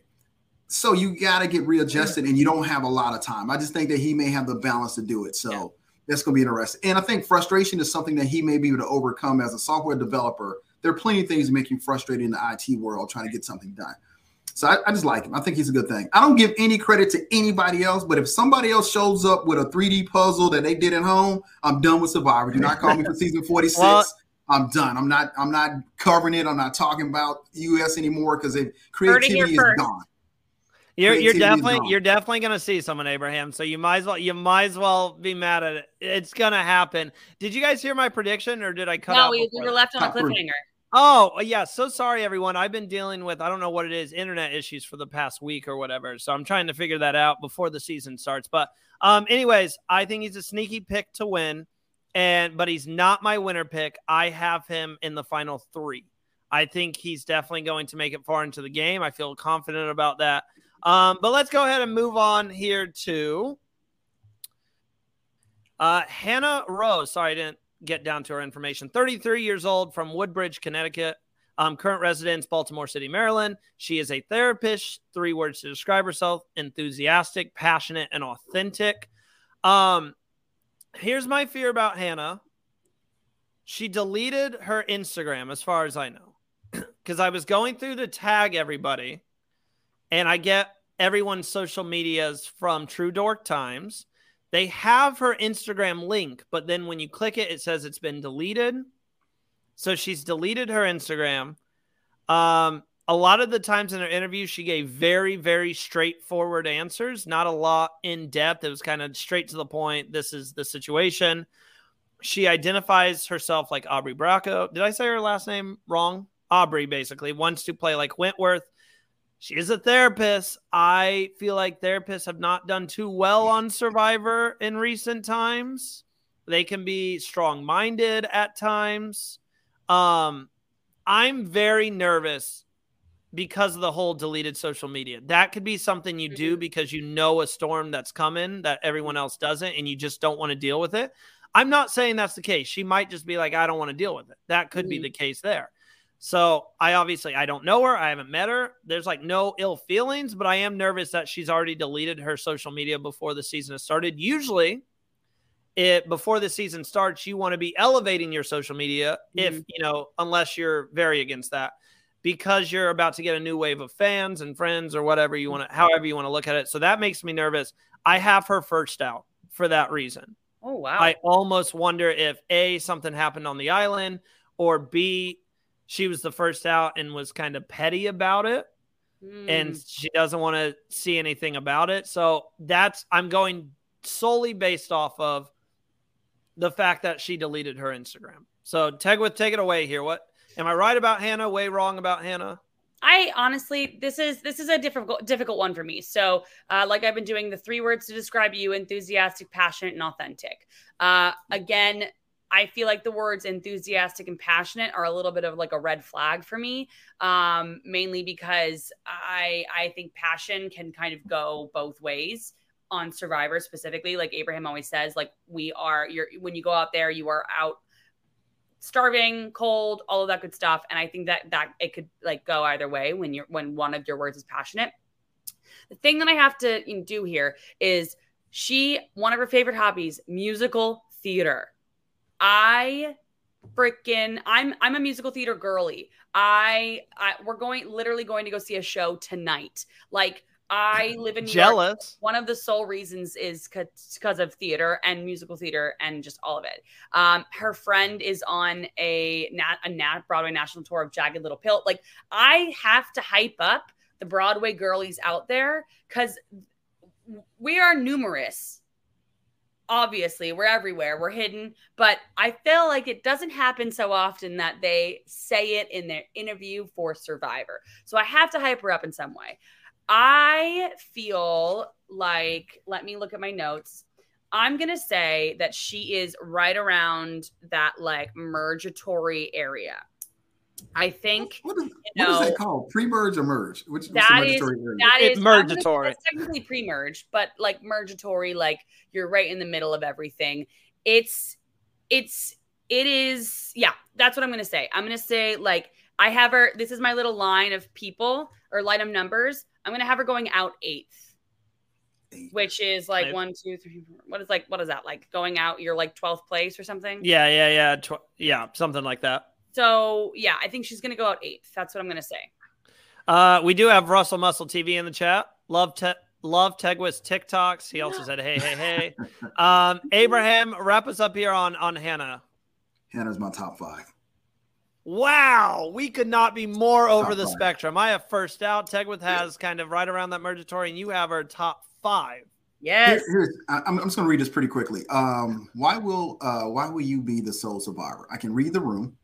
So you got to get readjusted, and you don't have a lot of time. I just think that he may have the balance to do it. So. Yeah. That's going to be interesting. And I think frustration is something that he may be able to overcome as a software developer. There are plenty of things that make you frustrated in the IT world trying to get something done. So I, I, just like him. I think he's a good thing. I don't give any credit to anybody else, but if somebody else shows up with a 3D puzzle that they did at home, I'm done with Survivor. Do not call me for season 46. Well, I'm done. I'm not. I'm not covering it. I'm not talking about US anymore because creativity is gone. You're, you're definitely you're definitely gonna see someone Abraham. So you might as well you might as well be mad at it. It's gonna happen. Did you guys hear my prediction or did I cut? No, we, we were left on a cliffhanger. Oh, yeah. So sorry, everyone. I've been dealing with, I don't know what it is, internet issues for the past week or whatever. So I'm trying to figure that out before the season starts. But, um, anyways, I think he's a sneaky pick to win. And, but he's not my winner pick. I have him in the final three. I think he's definitely going to make it far into the game. I feel confident about that. Um, but let's go ahead and move on here to uh, Hannah Rose. Sorry, I didn't get down to her information. 33 years old from Woodbridge, Connecticut. Um, current residence, Baltimore City, Maryland. She is a therapist. Three words to describe herself enthusiastic, passionate, and authentic. Um, here's my fear about Hannah. She deleted her Instagram, as far as I know, because I was going through to tag everybody, and I get everyone's social medias from True Dork Times. They have her Instagram link, but then when you click it, it says it's been deleted. So she's deleted her Instagram. Um, a lot of the times in her interview, she gave very, very straightforward answers, not a lot in depth. It was kind of straight to the point. This is the situation. She identifies herself like Aubrey Bracco. Did I say her last name wrong? Aubrey basically wants to play like Wentworth she is a therapist. I feel like therapists have not done too well on Survivor in recent times. They can be strong minded at times. Um, I'm very nervous because of the whole deleted social media. That could be something you do mm-hmm. because you know a storm that's coming that everyone else doesn't and you just don't want to deal with it. I'm not saying that's the case. She might just be like, I don't want to deal with it. That could mm-hmm. be the case there. So I obviously I don't know her. I haven't met her. There's like no ill feelings, but I am nervous that she's already deleted her social media before the season has started. Usually, it before the season starts, you want to be elevating your social media mm-hmm. if you know, unless you're very against that, because you're about to get a new wave of fans and friends or whatever you want to, however you want to look at it. So that makes me nervous. I have her first out for that reason. Oh wow! I almost wonder if a something happened on the island or b she was the first out and was kind of petty about it. Mm. And hmm. she doesn't want to see anything about it. So that's, I'm going solely based off of the fact that she deleted her Instagram. So Tegwyth, take it away here. What am I right about Hannah? Way wrong about Hannah? I honestly, this is this is a difficult difficult one for me. So, uh, like I've been doing the three words to describe you: enthusiastic, passionate, and authentic. Uh, again, I feel like the words enthusiastic and passionate are a little bit of like a red flag for me, um, mainly because I I think passion can kind of go both ways on Survivor specifically. Like Abraham always says, like we are you're when you go out there, you are out starving, cold, all of that good stuff. And I think that that it could like go either way when you're when one of your words is passionate. The thing that I have to do here is she one of her favorite hobbies musical theater I freaking I'm I'm a musical theater girly. I, I we're going literally going to go see a show tonight. Like I live in New jealous. York. One of the sole reasons is because of theater and musical theater and just all of it. Um, her friend is on a nat a nat Broadway national tour of Jagged Little Pill. Like I have to hype up the Broadway girlies out there because we are numerous obviously we're everywhere we're hidden but i feel like it doesn't happen so often that they say it in their interview for survivor. So i have to hype her up in some way. I feel like let me look at my notes. I'm gonna say that she is right around that like mergatory area I think what is, you know, what is that called? Pre-merge or merge? Which that is that is mergatory. It's technically pre-merge, but like mergatory, like you're right in the middle of everything. It's it's it is yeah. That's what I'm gonna say. I'm gonna say like I have her. This is my little line of people or line of numbers. I'm gonna have her going out eighth, which is like Eight. one, two, three. Four. What is like? What is that like? Going out, you're like 12th place or something. Yeah, yeah, yeah, Tw- yeah, something like that. So yeah, I think she's going to go out eighth. That's what I'm going to say. Uh, we do have Russell Muscle TV in the chat. Love te- love Tegwyth's TikToks. He also said, "Hey, hey, hey." Um, Abraham, wrap us up here on on Hannah. Hannah's my top five. Wow, we could not be more top over the five. spectrum. I have first out. Tegwyth has kind of right around that mergatory, and you have our top five. Yes. Here, I'm, I'm, just going to read this pretty quickly. Um, why will uh, why will you be the sole survivor? I can read the room.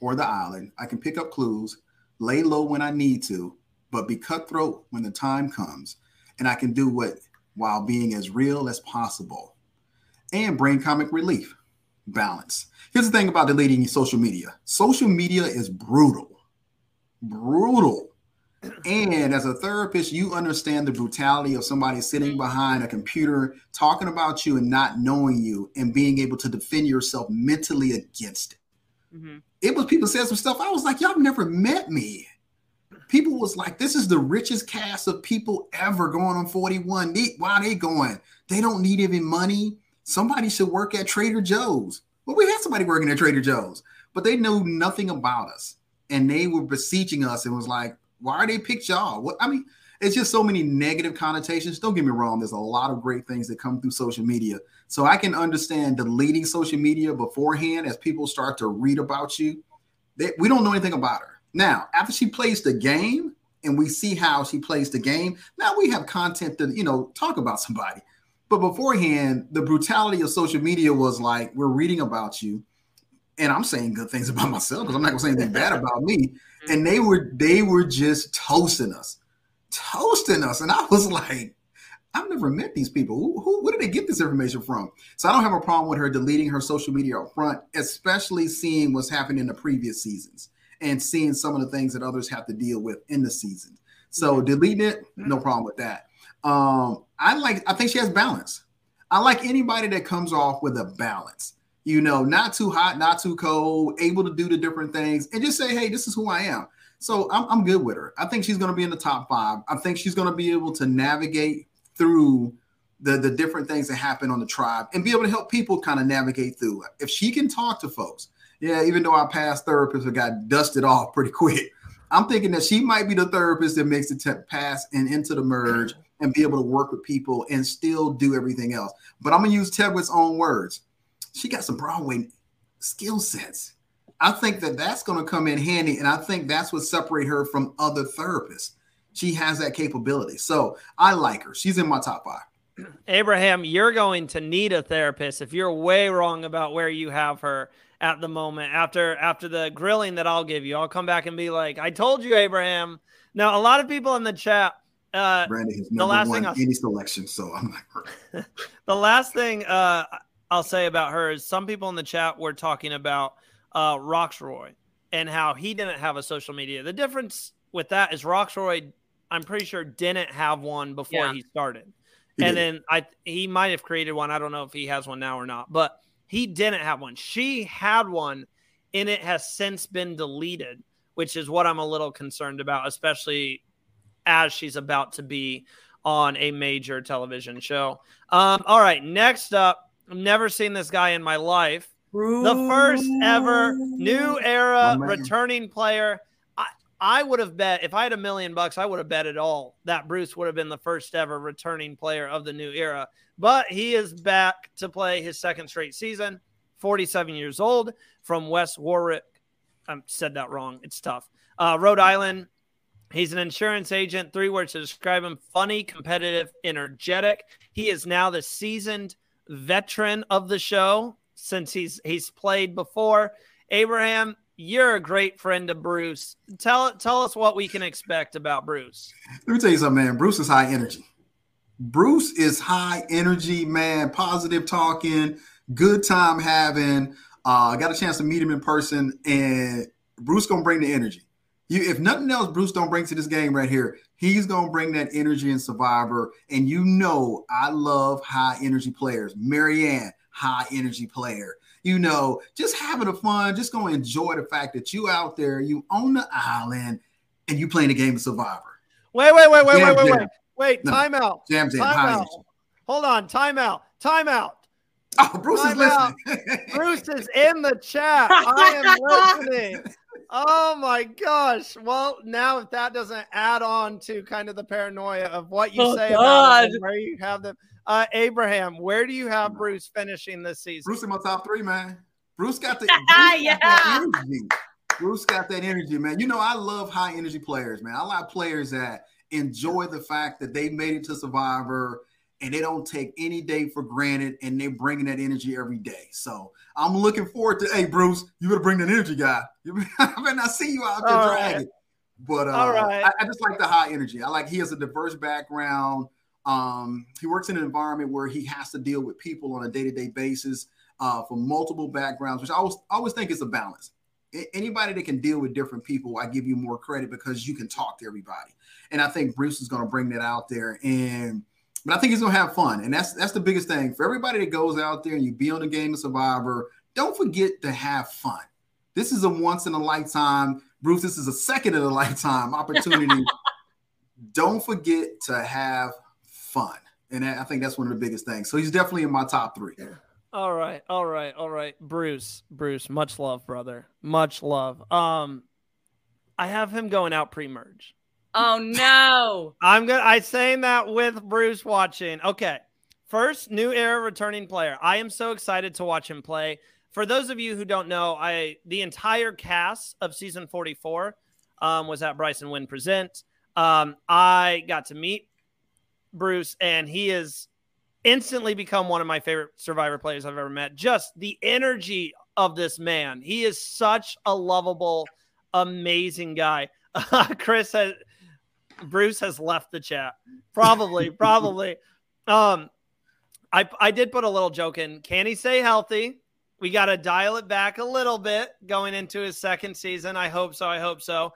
Or the island. I can pick up clues, lay low when I need to, but be cutthroat when the time comes. And I can do what while being as real as possible and bring comic relief, balance. Here's the thing about deleting social media social media is brutal, brutal. And as a therapist, you understand the brutality of somebody sitting mm-hmm. behind a computer talking about you and not knowing you and being able to defend yourself mentally against it. Mm-hmm. It was people said some stuff. I was like, y'all never met me. People was like, this is the richest cast of people ever going on 41. why are they going? They don't need even money. Somebody should work at Trader Joe's. Well, we had somebody working at Trader Joe's, but they knew nothing about us. And they were beseeching us and was like, why are they picked y'all? What I mean, it's just so many negative connotations. Don't get me wrong, there's a lot of great things that come through social media. So I can understand deleting social media beforehand as people start to read about you. They, we don't know anything about her. Now, after she plays the game and we see how she plays the game, now we have content to, you know, talk about somebody. But beforehand, the brutality of social media was like, we're reading about you. And I'm saying good things about myself because I'm not gonna say anything bad about me. And they were they were just toasting us, toasting us. And I was like, I've never met these people. Who, who, where did they get this information from? So I don't have a problem with her deleting her social media up front, especially seeing what's happened in the previous seasons and seeing some of the things that others have to deal with in the season. So deleting it, no problem with that. Um, I like. I think she has balance. I like anybody that comes off with a balance. You know, not too hot, not too cold, able to do the different things, and just say, "Hey, this is who I am." So I'm, I'm good with her. I think she's going to be in the top five. I think she's going to be able to navigate through the the different things that happen on the tribe and be able to help people kind of navigate through. If she can talk to folks, yeah, even though our past therapists got dusted off pretty quick, I'm thinking that she might be the therapist that makes the pass and into the merge and be able to work with people and still do everything else. But I'm gonna use Tedward's own words. She got some Broadway skill sets. I think that that's going to come in handy, and I think that's what separate her from other therapists. She has that capability, so I like her. She's in my top five. Abraham, you're going to need a therapist if you're way wrong about where you have her at the moment. After after the grilling that I'll give you, I'll come back and be like, "I told you, Abraham." Now, a lot of people in the chat uh, Brandy has the last thing any selection, so I'm like, the last thing uh, I'll say about her is some people in the chat were talking about uh, Rocksroy and how he didn't have a social media. The difference with that is Rocksroy, I'm pretty sure, didn't have one before yeah. he started, he and then I he might have created one. I don't know if he has one now or not, but he didn't have one. She had one, and it has since been deleted, which is what I'm a little concerned about, especially as she's about to be on a major television show. Um, all right, next up, I've never seen this guy in my life. The first ever new era returning player. I, would have bet if I had a million bucks, I would have bet it all that Bruce would have been the first ever returning player of the new era. But he is back to play his second straight season, 47 years old from West Warwick. I said that wrong. It's tough. Uh, Rhode Island. He's an insurance agent. Three words to describe him funny, competitive, energetic. He is now the seasoned veteran of the show since he's he's played before. Abraham, you're a great friend of Bruce. Tell tell us what we can expect about Bruce. Let me tell you something, man. Bruce is high energy. Bruce is high energy, man. Positive talking, good time having. Uh, I got a chance to meet him in person, and Bruce gonna bring the energy. You, if nothing else, Bruce don't bring to this game right here. He's gonna bring that energy in Survivor, and you know I love high energy players. Maryanne, high energy player. You know, just having a fun, just gonna enjoy the fact that you out there, you own the island, and you playing a game of Survivor. Wait, wait, wait, wait, jam, wait, wait, wait, wait. No, time out. Jam, jam, time out. Hold on. Time out. Time out. Oh, Bruce time is listening. Bruce is in the chat. I am listening. Oh my gosh. Well, now if that doesn't add on to kind of the paranoia of what you oh say God. about where you have them. Uh, Abraham, where do you have Bruce finishing this season? Bruce in my top three, man. Bruce got the Bruce yeah. got energy. Bruce got that energy, man. You know, I love high energy players, man. I like players that enjoy the fact that they made it to Survivor and they don't take any day for granted, and they're bringing that energy every day. So I'm looking forward to. Hey, Bruce, you better bring that energy, guy. I better not see you out there All dragging. Right. But uh, right. I, I just like the high energy. I like he has a diverse background. Um, he works in an environment where he has to deal with people on a day-to-day basis uh, from multiple backgrounds, which I always I always think is a balance. anybody that can deal with different people, I give you more credit because you can talk to everybody. And I think Bruce is going to bring that out there. And but I think he's going to have fun, and that's that's the biggest thing for everybody that goes out there and you be on the game of Survivor. Don't forget to have fun. This is a once in a lifetime. Bruce, this is a second in a lifetime opportunity. don't forget to have fun. And I think that's one of the biggest things. So he's definitely in my top three. All right, all right, all right. Bruce, Bruce, much love, brother. Much love. Um, I have him going out pre-merge. Oh no. I'm good. I saying that with Bruce watching. Okay. First new era returning player. I am so excited to watch him play. For those of you who don't know, I the entire cast of season 44 um, was at Bryson Wynn Present. Um, I got to meet Bruce, and he is instantly become one of my favorite survivor players I've ever met. Just the energy of this man. He is such a lovable, amazing guy. Uh, Chris has Bruce has left the chat. Probably, probably. Um I I did put a little joke in. Can he stay healthy? We got to dial it back a little bit going into his second season. I hope so. I hope so.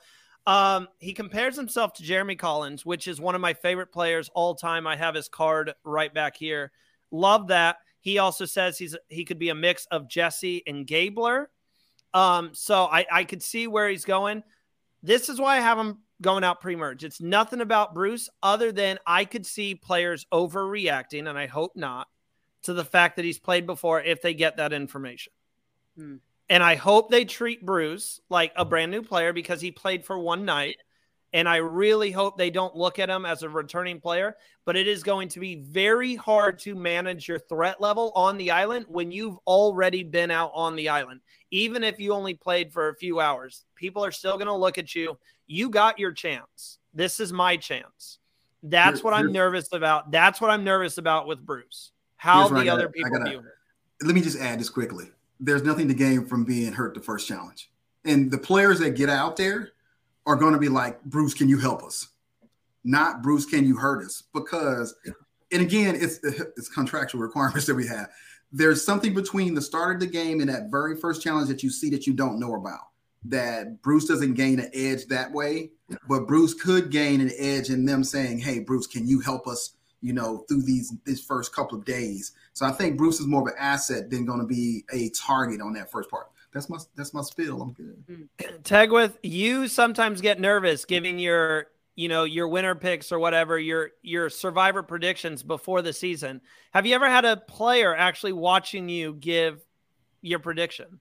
Um, he compares himself to Jeremy Collins, which is one of my favorite players all time. I have his card right back here. Love that. He also says he's he could be a mix of Jesse and Gabler. Um, so I, I could see where he's going. This is why I have him going out pre-merge. It's nothing about Bruce other than I could see players overreacting, and I hope not, to the fact that he's played before if they get that information. Hmm. And I hope they treat Bruce like a brand new player because he played for one night. And I really hope they don't look at him as a returning player. But it is going to be very hard to manage your threat level on the island when you've already been out on the island. Even if you only played for a few hours, people are still going to look at you. You got your chance. This is my chance. That's what I'm nervous about. That's what I'm nervous about with Bruce. How the other people gotta, view him. Let me just add this quickly there's nothing to gain from being hurt the first challenge. And the players that get out there are going to be like, Bruce, can you help us? Not Bruce, can you hurt us? Because, and again, it's it's contractual requirements that we have. There's something between the start of the game and that very first challenge that you see that you don't know about. That Bruce doesn't gain an edge that way, but Bruce could gain an edge in them saying, "Hey, Bruce, can you help us?" You know, through these these first couple of days so I think Bruce is more of an asset than going to be a target on that first part. That's my that's my spill. I'm good. Mm. Tegwyth, you sometimes get nervous giving your you know your winner picks or whatever your your survivor predictions before the season. Have you ever had a player actually watching you give your prediction?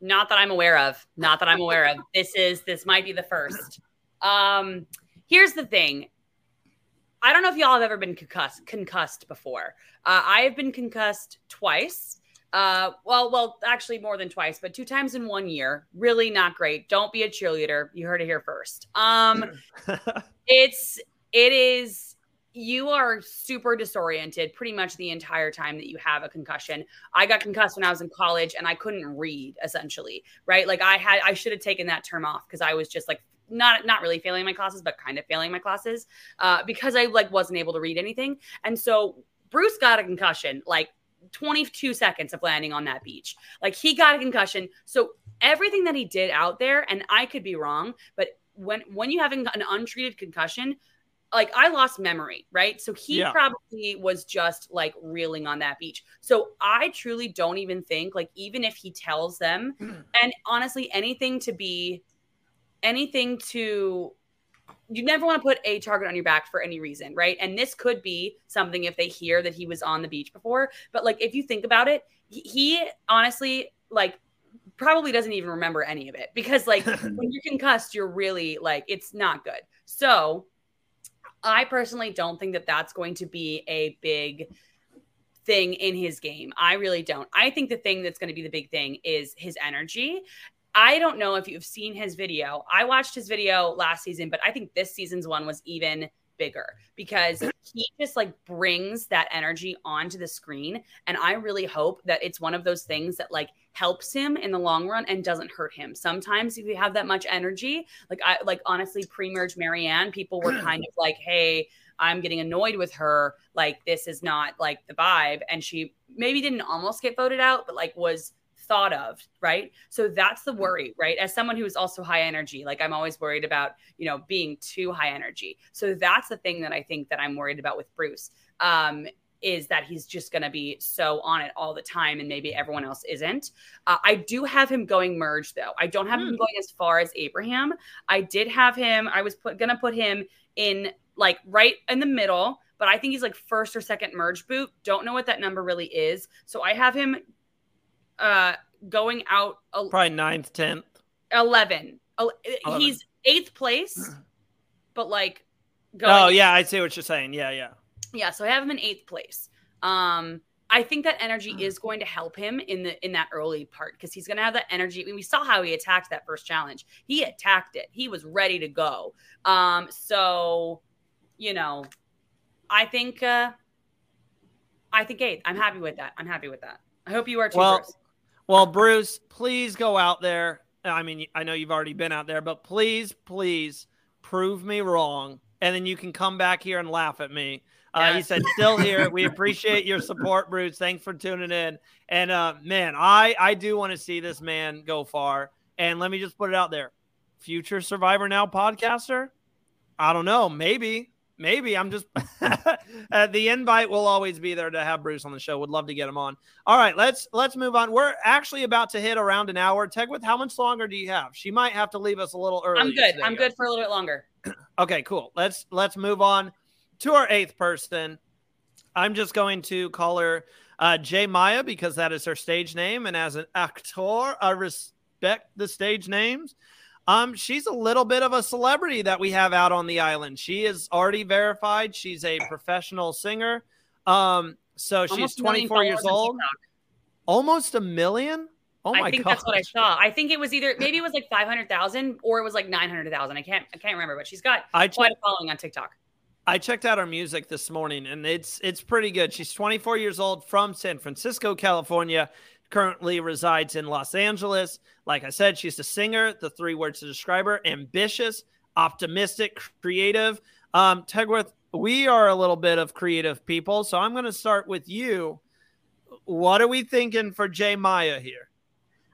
Not that I'm aware of. Not that I'm aware of. This is this might be the first. Um, here's the thing. I don't know if y'all have ever been concussed, concussed before. Uh, I have been concussed twice. Uh, well, well, actually more than twice, but two times in one year. Really not great. Don't be a cheerleader. You heard it here first. Um, it's it is you are super disoriented pretty much the entire time that you have a concussion. I got concussed when I was in college and I couldn't read essentially, right? Like I had I should have taken that term off because I was just like not not really failing my classes, but kind of failing my classes uh, because I like wasn't able to read anything. And so Bruce got a concussion like 22 seconds of landing on that beach. Like he got a concussion. So everything that he did out there, and I could be wrong, but when when you have an untreated concussion, like I lost memory, right? So he yeah. probably was just like reeling on that beach. So I truly don't even think like even if he tells them, and honestly, anything to be anything to you never want to put a target on your back for any reason, right? And this could be something if they hear that he was on the beach before. But like if you think about it, he honestly like probably doesn't even remember any of it because like when you're concussed, you're really like it's not good. So I personally don't think that that's going to be a big thing in his game. I really don't. I think the thing that's going to be the big thing is his energy. I don't know if you've seen his video. I watched his video last season, but I think this season's one was even bigger because he just like brings that energy onto the screen. And I really hope that it's one of those things that like helps him in the long run and doesn't hurt him. Sometimes if you have that much energy, like I like honestly pre-merge Maryanne, people were kind of like, hey, I'm getting annoyed with her. Like this is not like the vibe. And she maybe didn't almost get voted out, but like was thought of, right? So that's the worry, right? As someone who is also high energy, like I'm always worried about, you know, being too high energy. So that's the thing that I think that I'm worried about with Bruce. Um, is that he's just going to be so on it all the time and maybe everyone else isn't. Uh, I do have him going merge though. I don't have him hmm. going as far as Abraham. I did have him, I was going to put him in like right in the middle, but I think he's like first or second merge boot. Don't know what that number really is. So I have him uh going out probably ninth, tenth, eleven. He's eighth place, but like. oh yeah, I see what you're saying. Yeah, yeah, yeah. So I have him in eighth place. Um, I think that energy is going to help him in the in that early part because he's going to have that energy. I mean, we saw how he attacked that first challenge. He attacked it. He was ready to go. Um, so you know, I think uh I think eighth. I'm happy with that. I'm happy with that. I hope you are too. Well, Bruce. Well, Bruce, please go out there. I mean, I know you've already been out there, but please, please prove me wrong, and then you can come back here and laugh at me. Uh, He said, "Still here. We appreciate your support, Bruce. Thanks for tuning in." And uh, man, I I do want to see this man go far. And let me just put it out there: future Survivor Now podcaster. I don't know. Maybe Maybe I'm just uh, the invite will always be there to have Bruce on the show. Would love to get him on. All right, let's let's move on. We're actually about to hit around an hour. Tegwyth, how much longer do you have? She might have to leave us a little early. I'm good. I'm good for a little bit longer. okay, cool. Let's let's move on to our eighth person. I'm just going to call her uh, J Maya because that is her stage name, and as an actor, I respect the stage names. Um, she's a little bit of a celebrity that we have out on the island. She is already verified. She's a professional singer. Um, so she's 24 years old. Almost a million. Oh my I think gosh. that's what I saw. I think it was either maybe it was like 500,000 or it was like 900,000. I can't I can't remember, but she's got I quite a following on TikTok. I checked out her music this morning and it's it's pretty good. She's 24 years old from San Francisco, California currently resides in Los Angeles. Like I said, she's a singer. The three words to describe her ambitious, optimistic, creative. Um, Tegwyth, we are a little bit of creative people. So I'm going to start with you. What are we thinking for J Maya here?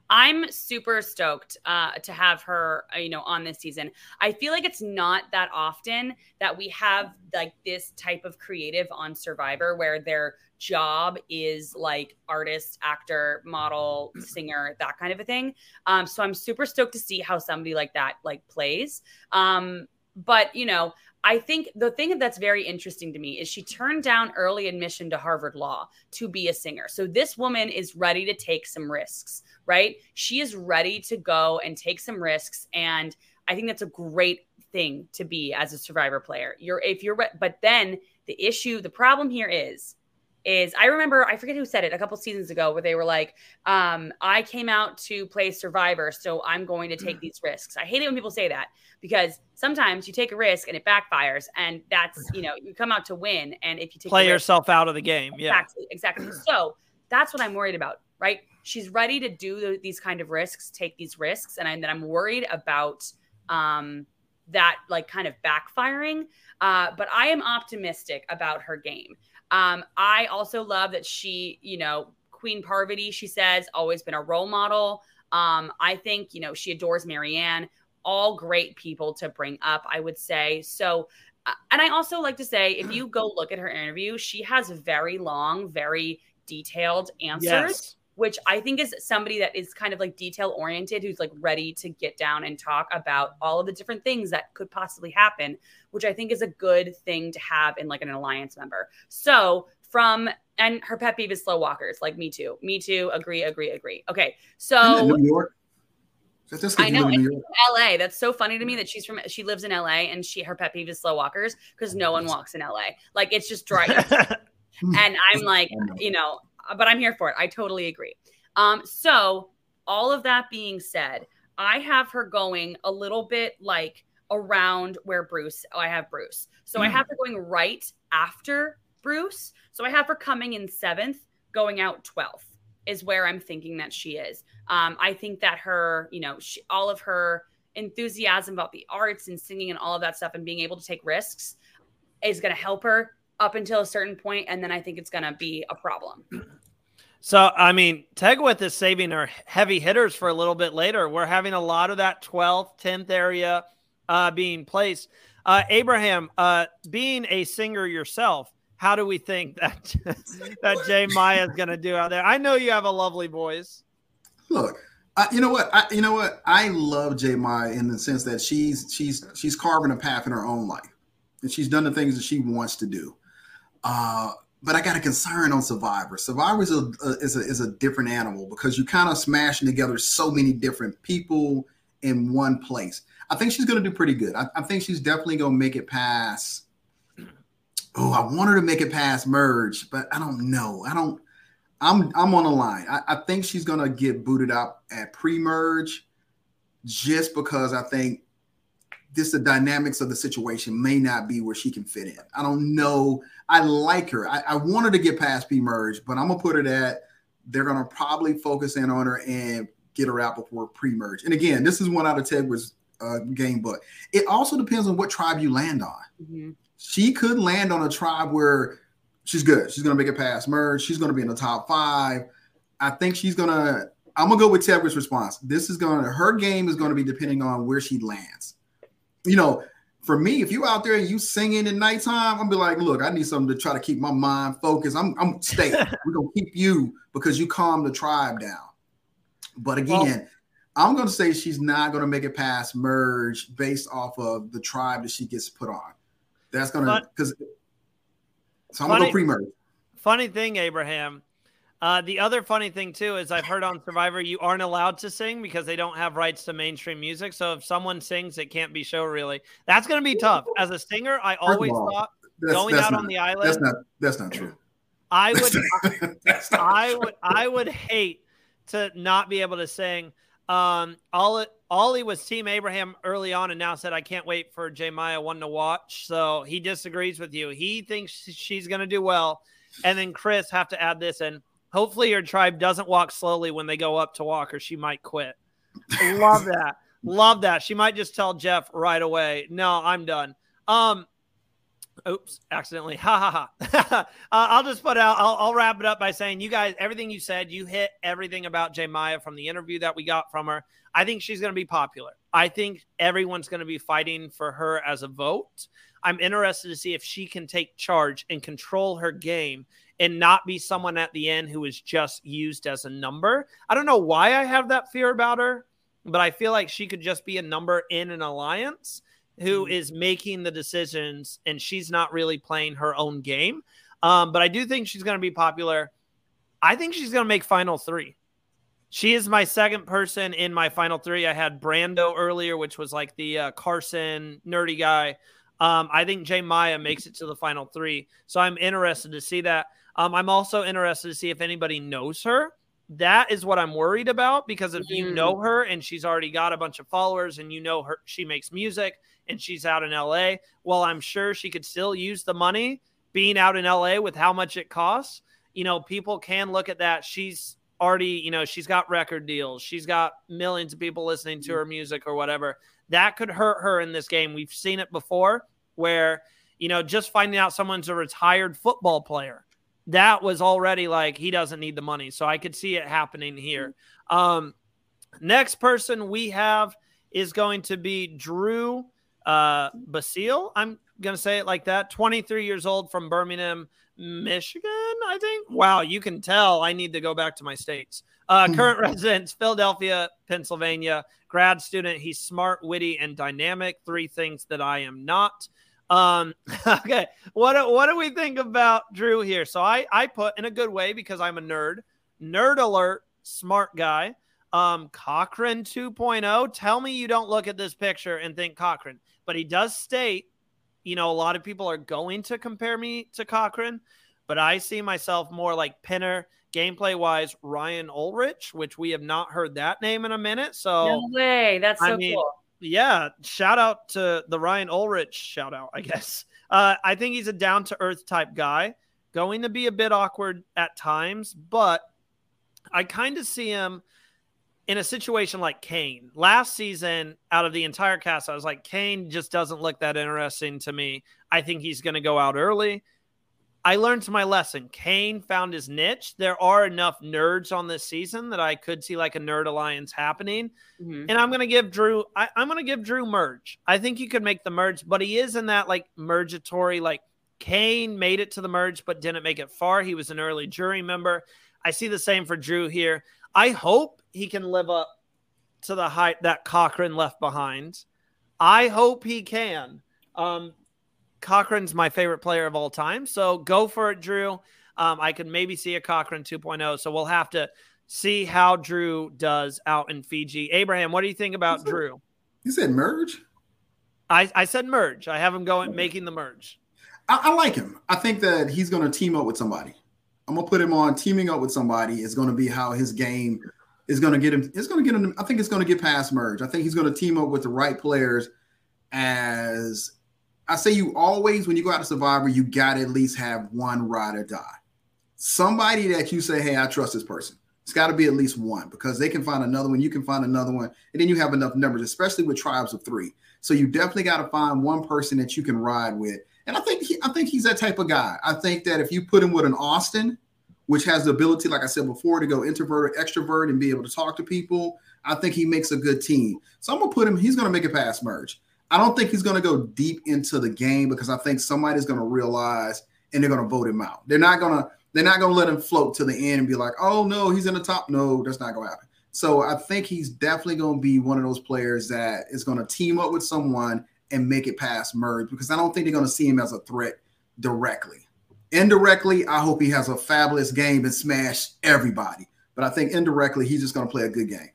I'm super stoked uh, to have her, uh, you know, on this season. I feel like it's not that often that we have like this type of creative on Survivor where they're job is like artist, actor, model, singer, that kind of a thing. Um, so I'm super stoked to see how somebody like that like plays. Um, but you know, I think the thing that's very interesting to me is she turned down early admission to Harvard Law to be a singer. So this woman is ready to take some risks, right? She is ready to go and take some risks and I think that's a great thing to be as a survivor player. You're if you're but then the issue, the problem here is is I remember I forget who said it a couple seasons ago where they were like, um, I came out to play Survivor, so I'm going to take mm. these risks. I hate it when people say that because sometimes you take a risk and it backfires, and that's you know you come out to win, and if you take play yourself out of the game, yeah, exactly, exactly. so that's what I'm worried about, right? She's ready to do the, these kind of risks, take these risks, and, I, and I'm worried about um, that like kind of backfiring. Uh, but I am optimistic about her game. Um, I also love that she, you know, Queen Parvati, she says, always been a role model. Um, I think, you know, she adores Maryanne. All great people to bring up, I would say. So, uh, and I also like to say, if you go look at her interview, she has very long, very detailed answers. Yes which I think is somebody that is kind of like detail oriented, who's like ready to get down and talk about all of the different things that could possibly happen, which I think is a good thing to have in like an alliance member. So from and her pet peeve is slow walkers, like me too. Me too. Agree, agree, agree. Okay. So New York. I know in LA. That's so funny to me that she's from she lives in LA and she her pet peeve is slow walkers because no one walks in LA. Like it's just dry. and I'm like, you know, but I'm here for it. I totally agree. Um, so all of that being said, I have her going a little bit like around where Bruce, oh, I have Bruce. So mm. I have her going right after Bruce. So I have her coming in seventh, going out 12th is where I'm thinking that she is. Um, I think that her, you know, she, all of her enthusiasm about the arts and singing and all of that stuff and being able to take risks is going to help her up until a certain point, and then I think it's going to be a problem. So, I mean, Tegwyth is saving her heavy hitters for a little bit later. We're having a lot of that 12th, 10th area uh, being placed. Uh, Abraham, uh, being a singer yourself, how do we think that that J Maya is going to do out there? I know you have a lovely voice. Look, I, you know what? I, you know what? I love J Maya in the sense that she's she's she's carving a path in her own life, and she's done the things that she wants to do. Uh, but I got a concern on Survivor. Survivor is a, a, is a, is a different animal because you kind of smashing together so many different people in one place. I think she's going to do pretty good. I, I think she's definitely going to make it past. Oh, I want her to make it past merge, but I don't know. I don't. I'm I'm on the line. I, I think she's going to get booted out at pre-merge, just because I think this the dynamics of the situation may not be where she can fit in. I don't know. I like her. I, I want her to get past P merge, but I'm gonna put it at they're gonna probably focus in on her and get her out before pre-merge. And again, this is one out of Tegwyth's uh, game book. It also depends on what tribe you land on. Mm-hmm. She could land on a tribe where she's good. She's gonna make it past merge. She's gonna be in the top five. I think she's gonna. I'm gonna go with Tegwyth's response. This is gonna. Her game is gonna be depending on where she lands you know, for me, if you out there and you singing at nighttime, I'm be like, look, I need something to try to keep my mind focused. I'm I'm staying. We're gonna keep you because you calm the tribe down. But again, well, I'm gonna say she's not gonna make it past merge based off of the tribe that she gets put on. That's gonna because so I'm funny, gonna go pre-merge. Funny thing, Abraham, uh, the other funny thing too is I've heard on Survivor you aren't allowed to sing because they don't have rights to mainstream music. So if someone sings, it can't be show really. That's going to be tough. As a singer, I always all, thought going out not, on the island. That's not that's not true. I would I, I would I would hate to not be able to sing. Um, Ollie, Ollie was Team Abraham early on and now said, I can't wait for J Maya one to watch. So he disagrees with you. He thinks she's going to do well. And then Chris, have to add this in Hopefully, your tribe doesn't walk slowly when they go up to walk, or she might quit. Love that. Love that. She might just tell Jeff right away, "No, I'm done." Um, oops, accidentally. Ha ha ha. uh, I'll just put out. I'll, I'll, wrap it up by saying, you guys, everything you said, you hit everything about J Maya from the interview that we got from her. I think she's going to be popular. I think everyone's going to be fighting for her as a vote. I'm interested to see if she can take charge and control her game and not be someone at the end who is just used as a number. I don't know why I have that fear about her, but I feel like she could just be a number in an alliance who mm-hmm. making the decisions and she's not really playing her own game. Um, but I do think she's going to be popular. I think she's going to make final three. She is my second person in my final three. I had Brando earlier, which was like the uh, Carson nerdy guy. Um, I think J Maya makes it to the final three. So I'm interested to see that. Um, I'm also interested to see if anybody knows her. That is what I'm worried about because if you know mm. her and she's already got a bunch of followers and you know her, she makes music and she's out in LA. Well, I'm sure she could still use the money being out in LA with how much it costs. You know, people can look at that. She's already, you know, she's got record deals. She's got millions of people listening to mm. her music or whatever. That could hurt her in this game. We've seen it before where, you know, just finding out someone's a retired football player that was already like he doesn't need the money. So I could see it happening here. Um, next person we have is going to be Drew uh, Basile. I'm going to say it like that. 23 years old from Birmingham, Michigan, I think. Wow, you can tell I need to go back to my states. Uh, hmm. current residence, Philadelphia, Pennsylvania. Grad student. He's smart, witty, and dynamic. Three things that I am not. Um, okay, what what do we think about Drew here? So I I put in a good way because I'm a nerd. Nerd alert, smart guy. Um, Cochran 2.0. Tell me you don't look at this picture and think Cochran, but he does state, you know, a lot of people are going to compare me to Cochran, but I see myself more like Pinner gameplay wise, Ryan Ulrich, which we have not heard that name in a minute. So no way, that's so I mean, cool Yeah, shout out to the Ryan Ulrich shout out, I guess. Uh, I think he's a down to earth type guy, going to be a bit awkward at times, but I kind of see him in a situation like Kane. Last season, out of the entire cast, I was like, Kane just doesn't look that interesting to me. I think he's going to go out early. I learned my lesson. Kane found his niche. There are enough nerds on this season that I could see like a nerd alliance happening. Mm-hmm. And I'm going to give Drew, I, am going to give Drew merge. I think you could make the merge, but he is in that like mergatory, like Kane made it to the merge, but didn't make it far. He was an early jury member. I see the same for Drew here. I hope he can live up to the height that Cochran left behind. I hope he can. Um, Cochran's my favorite player of all time. So go for it, Drew. Um, I can maybe see a Cochran 2.0. So we'll have to see how Drew does out in Fiji. Abraham, what do you think about you Drew? You said merge? I, I said merge. I have him going making the merge. I, I like him. I think that he's going to team up with somebody. I'm gonna put him on teaming up with somebody is to be how his game is to get him. It's to get him. I think it's to get past merge. I think he's to team up with the right players as I say you always when you go out to Survivor, you got to at least have one ride or die. Somebody that you say, hey, I trust this person. It's got to be at least one because they can find another one, you can find another one, and then you have enough numbers, especially with tribes of three. So you definitely got to find one person that you can ride with. And I think he, I think he's that type of guy. I think that if you put him with an Austin, which has the ability, like I said before, to go introvert or extrovert and be able to talk to people, I think he makes a good team. So I'm gonna put him. He's gonna make it past merge. I don't think he's to go deep into the game because I think somebody's to realize and they're to vote him out. They're not to they're not to let him float to the end and be like, "Oh no, he's in the top." No, that's not to happen. So I think he's definitely going to be one of those players that is going to team up with someone and make it past merge because I don't think they're going to see him as a threat directly. Indirectly, I hope he has a fabulous game and smash everybody. But I think indirectly, he's just going to play a good game.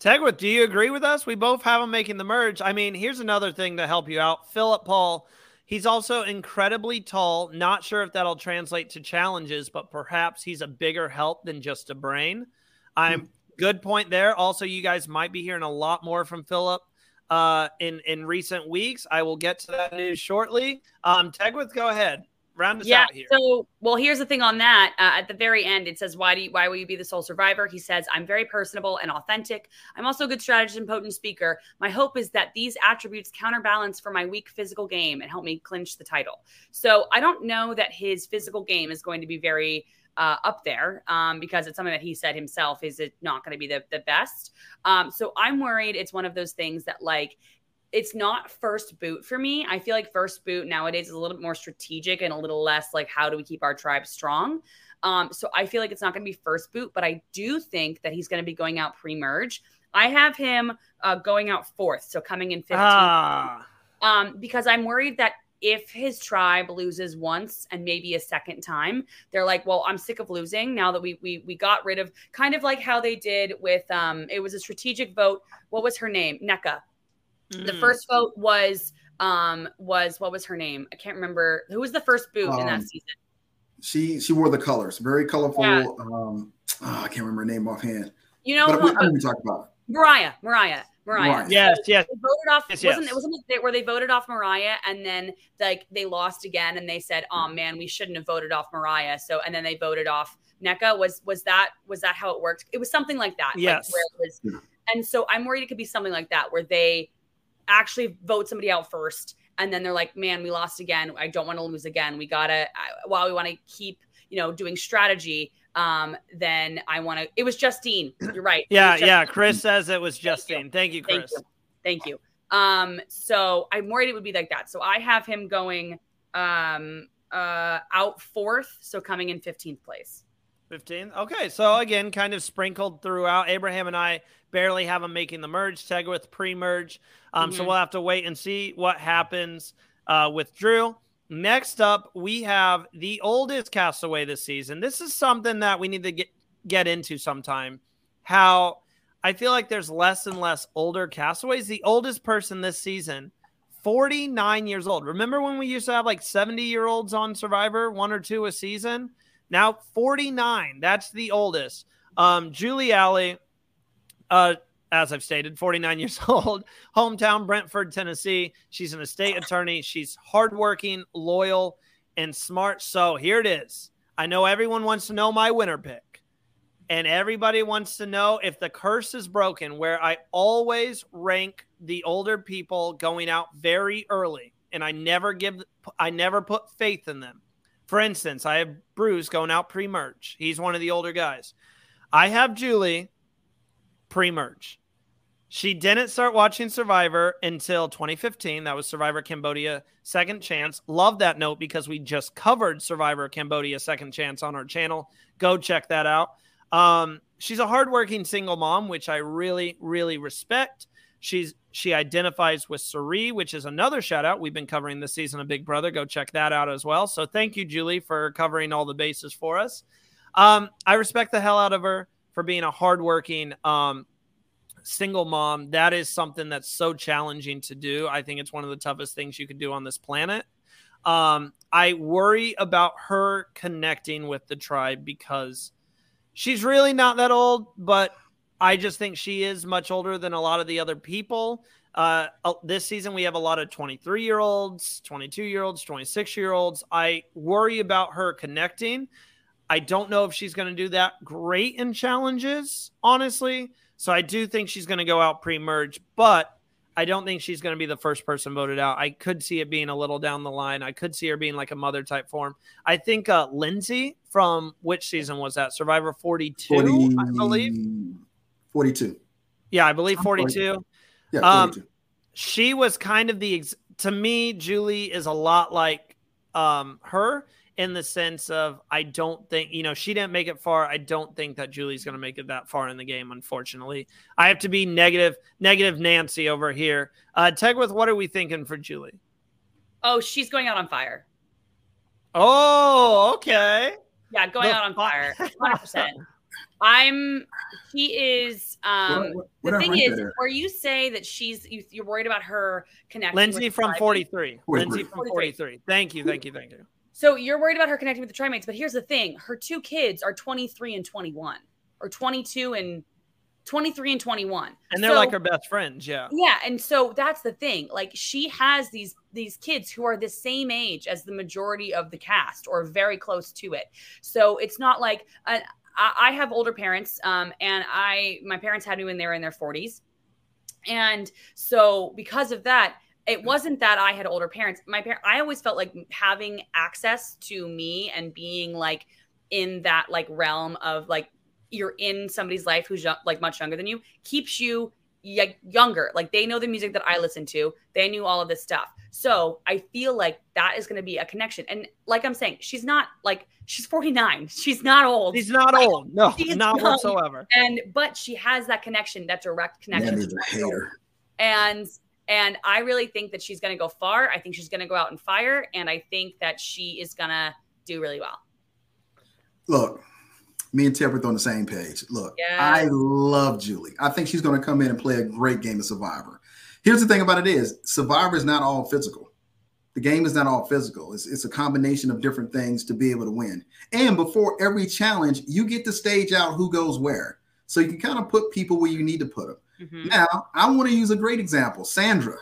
Tegwyth, do you agree with us? We both have him making the merge. I mean, here's another thing to help you out. Philip Paul, he's also incredibly tall. Not sure if that'll translate to challenges, but perhaps he's a bigger help than just a brain. I'm hmm. good point there. Also, you guys might be hearing a lot more from Philip uh, in in recent weeks. I will get to that news shortly. Um, Tegwyth, go ahead round us yeah, out here. So, well, here's the thing on that. Uh, at the very end, it says, "Why do you, why will you be the sole survivor?" He says, "I'm very personable and authentic. I'm also a good strategist and potent speaker. My hope is that these attributes counterbalance for my weak physical game and help me clinch the title." So, I don't know that his physical game is going to be very uh, up there um, because it's something that he said himself is it not going to be the, the best. Um, so I'm worried it's one of those things that like it's not first boot for me. I feel like first boot nowadays is a little bit more strategic and a little less like how do we keep our tribe strong. Um, so I feel like it's not going to be first boot, but I do think that he's going to be going out pre-merge. I have him uh, going out fourth, so coming in 15th. Ah. Um, because I'm worried that if his tribe loses once and maybe a second time, they're like, "Well, I'm sick of losing now that we we we got rid of kind of like how they did with um it was a strategic vote. What was her name? Nneka. Mm. The first vote was um was what was her name? I can't remember. Who was the first boot um, in that um, season? She she wore the colors, very colorful. Yeah. Um, oh, I can't remember her name offhand. You know, what we, we talk about Mariah. Mariah. Mariah. Mariah. Yes, yes. They voted off. Yes, wasn't yes. it wasn't it where they voted off Mariah and then like they lost again and they said, "Oh man, we shouldn't have voted off Mariah." So and then they voted off Nneka. Was was that was that how it worked? It was something like that. Yes. Like where it was, and so I'm worried it could be something like that where they actually vote somebody out first and then they're like man we lost again i don't want to lose again we gotta uh, while we want to keep you know doing strategy um then i want to it was justine you're right yeah yeah chris says it was justine thank you, thank you chris thank you. thank you um so i'm worried it would be like that so i have him going um uh out fourth so coming in 15th place 15. Okay. So again, kind of sprinkled throughout. Abraham and I barely have him making the merge. Tegwyth pre merge. Um, mm-hmm. So we'll have to wait and see what happens uh, with Drew. Next up, we have the oldest castaway this season. This is something that we need to get, get into sometime. How I feel like there's less and less older castaways. The oldest person this season, 49 years old. Remember when we used to have like 70 year olds on Survivor, one or two a season? Now 49. That's the oldest. Um, Julie Alley, uh, as I've stated, 49 years old, hometown Brentwood, Tennessee. She's an estate attorney. She's hardworking, loyal, and smart. So here it is. I know everyone wants to know my winner pick, and everybody wants to know if the curse is broken, where I always rank the older people going out very early, and I never give, I never put faith in them. For instance, I have Bruce going out pre merge. He's one of the older guys. I have Julie pre merge. She didn't start watching Survivor until 2015. That was Survivor Cambodia Second Chance. Love that note because we just covered Survivor Cambodia Second Chance on our channel. Go check that out. Um, she's a hardworking single mom, which I really, really respect. She's she identifies with Cirie, which is another shout out. We've been covering this season of Big Brother. Go check that out as well. So thank you, Julie, for covering all the bases for us. Um, I respect the hell out of her for being a hardworking um, single mom, that is something that's so challenging to do. I think it's one of the toughest things you could do on this planet. Um, I worry about her connecting with the tribe because she's really not that old, but I just think she is much older than a lot of the other people. Uh, uh this season, we have a lot of 23 year olds, 22 year olds, 26 year olds. I worry about her connecting. I don't know if she's going to do that great in challenges, honestly. So I do think she's going to go out pre merge, but I don't think she's going to be the first person voted out. I could see it being a little down the line. I could see her being like a mother type form. I think uh, Lindsay from which season was that? Survivor 42, 40, I believe. 42. Yeah, I believe 42. Yeah, um, 42. Um, she was kind of the, ex- to me, Julie is a lot like um, her in the sense of I don't think you know she didn't make it far. I don't think that Julie's going to make it that far in the game. Unfortunately, I have to be negative, negative Nancy over here. Uh, Tegwyth, what are we thinking for Julie? Oh, she's going out on fire. Oh, okay. Yeah, going the out on fire, hundred percent. I'm. He is. Um, what, what, the thing is, where you say that she's, you, are worried about her connection. Lindsay from 43. Lindsay from 43. Thank you. Thank you. Thank you. So you're worried about her connecting with the trimates, but here's the thing: her two kids are 23 and 21, or 22 and 23 and 21 and they're so, like her best friends yeah. Yeah and so that's the thing. Like she has these these kids who are the same age as the majority of the cast or very close to it. So it's not like uh, I have older parents um, and i my parents had me when they were in their 40s and so because of that it wasn't that I had older parents. My parent, I always felt like having access to me and being like in that like realm of like you're in somebody's life who's like much younger than you keeps you y- younger. Like they know the music that I listen to. They knew all of this stuff. So I feel like that is going to be a connection. And like I'm saying, she's not like she's 49. She's not old. She's not like, old. No, not young. whatsoever. And but she has that connection, that direct connection. Man, a hater. And and I really think that she's going to go far. I think she's going to go out and fire. And I think that she is going to do really well. Look, me and Tegwyth on the same page. Look, yes. I love Julie. I think she's going to come in and play a great game of Survivor. Here's the thing about it is Survivor is not all physical. The game is not all physical. It's, it's a combination of different things to be able to win. And before every challenge, you get to stage out who goes where. So you can kind of put people where you need to put them. Mm-hmm. Now, I want to use a great example Sandra.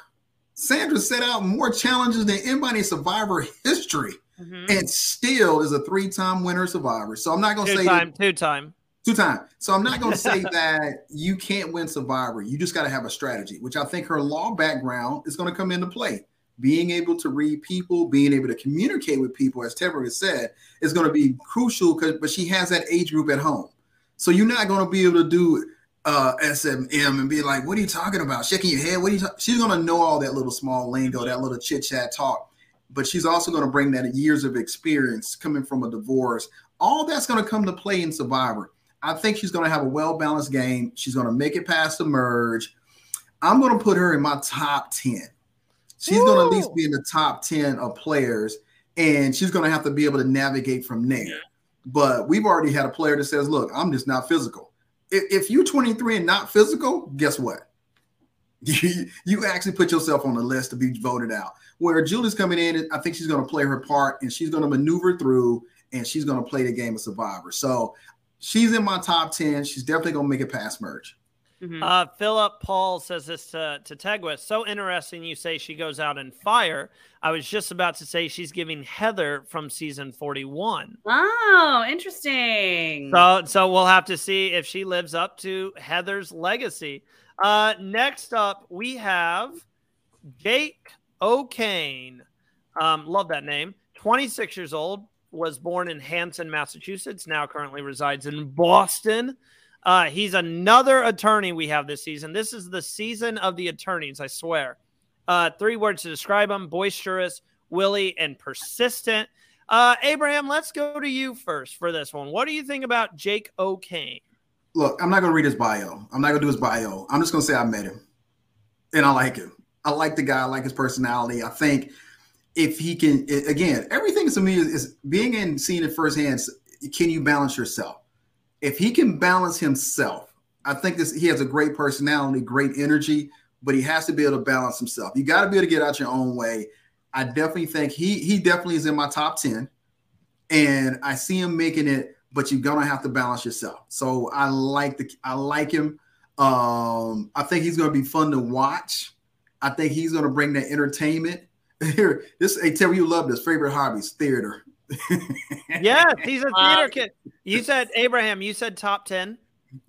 Sandra set out more challenges than anybody in Survivor history, mm-hmm. and still is a three-time winner Survivor. So I'm not going to say time, two time, two time. So I'm not going to say that you can't win Survivor. You just got to have a strategy, which I think her law background is going to come into play. Being able to read people, being able to communicate with people, as Tegwyth has said, is going to be crucial. Because, but she has that age group at home, so you're not going to be able to do uh, SMM and be like, "What are you talking about?" Shaking your head. What are you? Ta-? She's gonna know all that little small lingo, that little chit chat talk, but she's also gonna bring that years of experience coming from a divorce. All that's gonna come to play in Survivor. I think she's gonna have a well balanced game. She's gonna make it past the merge. I'm gonna put her in my top ten. She's Woo! gonna at least be in the top ten of players, and she's gonna have to be able to navigate from there. But we've already had a player that says, "Look, I'm just not physical." If, you're 23 and not physical, guess what? You, you actually put yourself on the list to be voted out. Where Julie's coming in, I think she's going to play her part and she's going to maneuver through and she's going to play the game of Survivor. So she's in my top 10. She's definitely going to make it past merge. Mhm. Uh, Philip Paul says this to, to Tegwyth. So interesting you say she goes out in fire. I was just about to say she's giving Heather from season 41. oh, interesting. So, so we'll have to see if she lives up to Heather's legacy. Uh, next up, we have Jake O'Kane. Um, love that name. 26 years old, was born in Hanson, Massachusetts, now currently resides in Boston. Uh, he's another attorney we have this season. This is the season of the attorneys, I swear. Uh, three words to describe him boisterous, willy, and persistent. Uh, Abraham, let's go to you first for this one. What do you think about Jake O'Kane? Look, I'm not gonna read his bio. I'm not gonna do his bio. I'm just gonna say I met him, and I like him. I like the guy. I like his personality. I think if he can, again, everything to me is, is being in seeing it firsthand. Can you balance yourself? If he can balance himself, I think this. He has a great personality, great energy, but he has to be able to balance himself. You got to be able to get out your own way. I definitely think he he definitely is in my top ten, and I see him making it. But you're gonna have to balance yourself. So I like the I like him. Um, I think he's gonna be fun to watch. I think he's gonna bring that entertainment. Here, this hey Terry, you love this favorite hobbies theater. Yes, he's a theater kid. You said Abraham. You said top ten.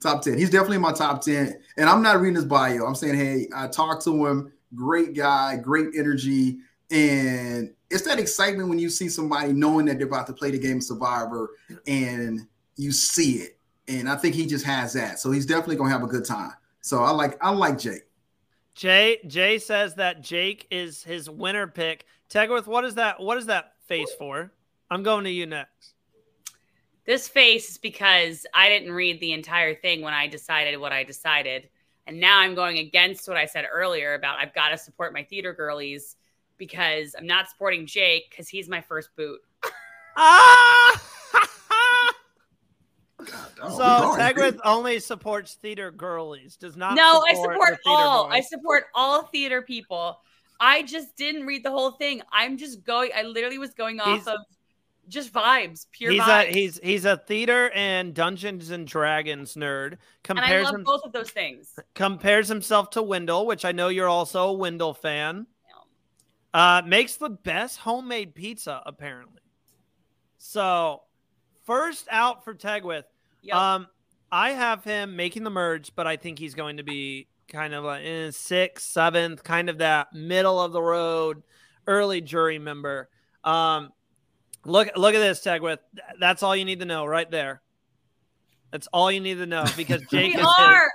Top 10. He's definitely in my top 10. And I'm not reading his bio. I'm saying, hey, I talked to him. Great guy, great energy. And it's that excitement when you see somebody knowing that they're about to play the game Survivor and you see it. And I think he just has that. So he's definitely gonna have a good time. So I like I like Jake. Jay Jay says that Jake is his winner pick. Tegwyth, what is that? What is that face for? I'm going to you next. This face is because I didn't read the entire thing when I decided what I decided. And now I'm going against what I said earlier about I've got to support my theater girlies because I'm not supporting Jake because he's my first boot. Ah! God, so hard. Tegwyth only supports theater girlies. Does not. no, I support support the theater all. I support all theater people. I just didn't read the whole thing. I'm just going. I literally was going off He's- of just vibes, pure he's vibes. a he's he's a theater and Dungeons and Dragons nerd. and I Compares love him, both of those things. compares himself to Wendell, which I know you're also a Wendell fan. Uh, makes the best homemade pizza apparently. So, first out for Tegwyth. Yep. Um, I have him making the merge, but I think he's going to be kind of like in sixth, seventh, kind of that middle of the road, early jury member. Um, look, look at this, Tegwyth. That's all you need to know right there. That's all you need to know because Jake we is are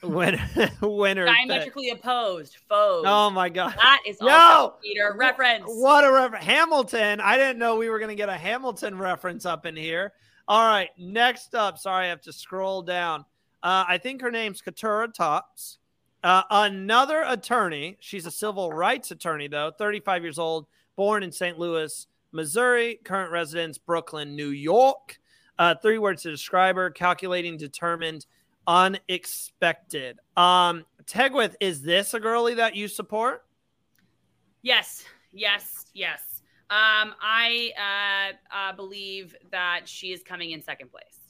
his winner. winner pick. diametrically opposed foes. Oh my god! That is Yo! also Peter reference. What a reference. Hamilton. I didn't know we were going to get a Hamilton reference up in here. All right. Next up. Sorry, I have to scroll down. Uh, I think her name's Katurah Topps. Uh, another attorney. She's a civil rights attorney, though, 35 years old, born in St. Louis, Missouri, current residence, Brooklyn, New York. Uh, three words to describe her calculating, determined, unexpected. Um, Tegwyth, is this a girlie that you support? Yes, yes, yes. Um, I uh, uh, believe that she is coming in second place.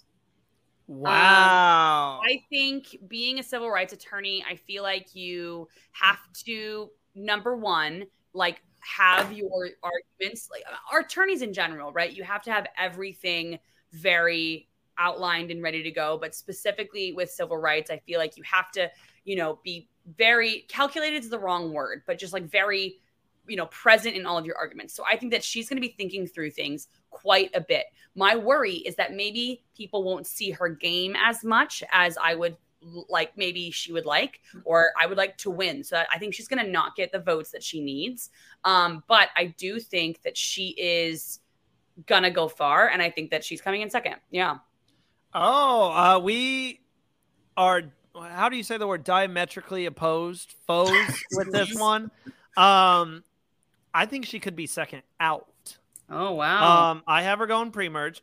Wow. I think being a civil rights attorney, I feel like you have to number one, like have your arguments, like uh, our attorneys in general, right? You have to have everything very outlined and ready to go. But specifically with civil rights, I feel like you have to, you know, be very calculated is the wrong word, but just like very you know present in all of your arguments so i think that she's going to be thinking through things quite a bit my worry is that maybe people won't see her game as much as i would like maybe she would like or i would like to win so i think she's going to not get the votes that she needs um, but i do think that she is gonna go far and i think that she's coming in second yeah Oh, uh, we are. How do you say the word diametrically opposed foes with this one? Um, I think she could be second out. oh wow Um, I have her going pre-merge.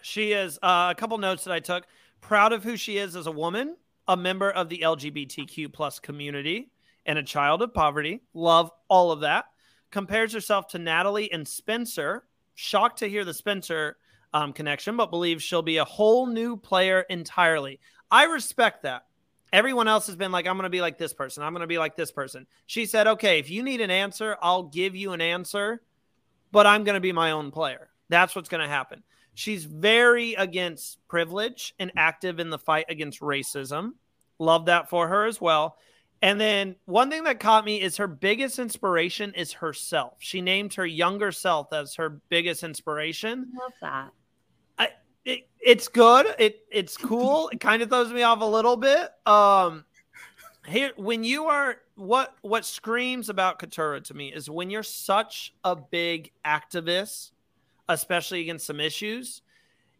She is uh, a couple notes that I took. Proud of who she is as a woman, a member of the LGBTQ plus community, and a child of poverty. Love all of that. Compares herself to Natalie and Spencer. Shocked to hear the Spencer um, connection, but believes she'll be a whole new player entirely. I respect that. Everyone else has been like, I'm going to be like this person. I'm going to be like this person. She said, okay, if you need an answer, I'll give you an answer, but I'm going to be my own player. That's what's going to happen. She's very against privilege and active in the fight against racism. Love that for her as well. And then one thing that caught me is her biggest inspiration is herself. She named her younger self as her biggest inspiration. Love that. I, it, it's good. It it's cool. It kind of throws me off a little bit. Um, here when you are what what screams about Katurah to me is when you're such a big activist, especially against some issues,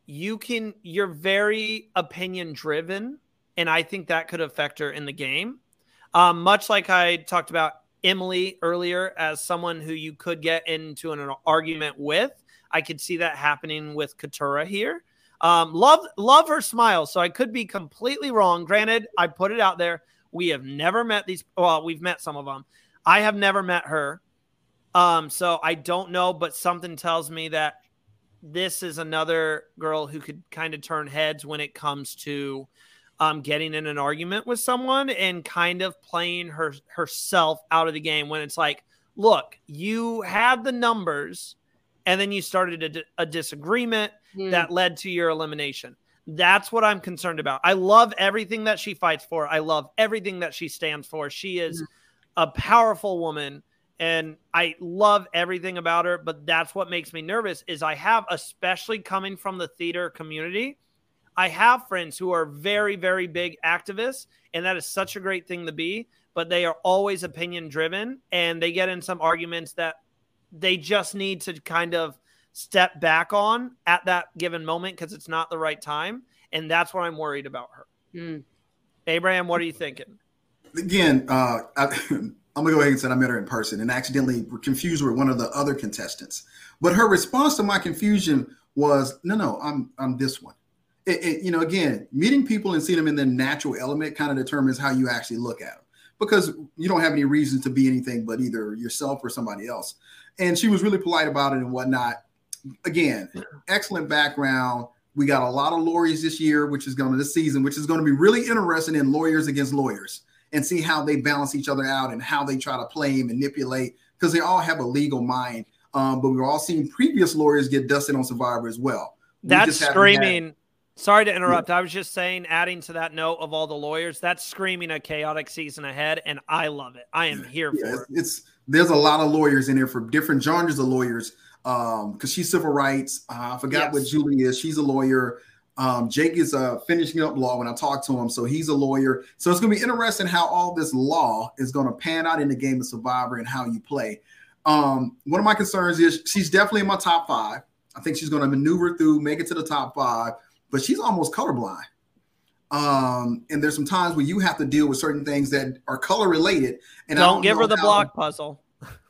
you can you're very opinion driven, and I think that could affect her in the game. Um, much like I talked about Emily earlier as someone who you could get into an, an argument with. I could see that happening with Katurah here. Um, love love her smile. So I could be completely wrong. Granted, I put it out there. We have never met these. Well, we've met some of them. I have never met her. Um, so I don't know, but something tells me that this is another girl who could kind of turn heads when it comes to um, getting in an argument with someone and kind of playing her herself out of the game when it's like, look, you had the numbers and then you started a, a disagreement mm. that led to your elimination. That's what I'm concerned about. I love everything that she fights for. I love everything that she stands for. She is mm. a powerful woman and I love everything about her, but that's what makes me nervous is I have especially coming from the theater community, I have friends who are very, very big activists, and that is such a great thing to be, but they are always opinion driven and they get in some arguments that they just need to kind of step back on at that given moment because it's not the right time. And that's what I'm worried about her. Mm. Abraham, what are you thinking? Again, uh, I, am gonna go ahead and say I met her in person and accidentally confused with one of the other contestants. But her response to my confusion was, "No, no, I'm I'm this one." it, it, you know, again, meeting people and seeing them in their natural element kind of determines how you actually look at them because you don't have any reason to be anything but either yourself or somebody else. And she was really polite about it and whatnot. Again, excellent background. We got a lot of lawyers this year, which is going to this season, which is going to be really interesting in lawyers against lawyers and see how they balance each other out and how they try to play and manipulate because they all have a legal mind. Um, but we've all seen previous lawyers get dusted on Survivor as well. That's screaming. Sorry to interrupt. I was just saying, adding to that note of all the lawyers, that's screaming a chaotic season ahead, and I love it. I am here yeah, for it. It's there's a lot of lawyers in there for different genres of lawyers. Um, because she's civil rights. Uh, I forgot yes. what Julie is. She's a lawyer. Um, Jake is uh finishing up law when I talk to him, so he's a lawyer. So it's gonna be interesting how all this law is gonna pan out in the game of Survivor and how you play. Um, one of my concerns is she's definitely in my top five. I think she's gonna maneuver through, make it to the top five but she's almost colorblind. Um, and there's some times where you have to deal with certain things that are color related. And don't, don't give her the how, block puzzle.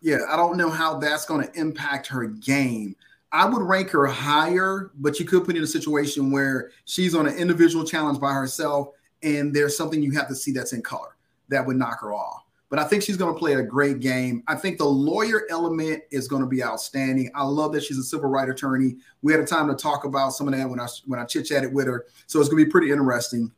Yeah, I don't know how that's going to impact her game. I would rank her higher, but you could put in a situation where she's on an individual challenge by herself, and there's something you have to see that's in color that would knock her off but I think she's going to play a great game. I think the lawyer element is going to be outstanding. I love that she's a civil rights attorney. We had a time to talk about some of that when I when I chit chatted with her, so it's going to be pretty interesting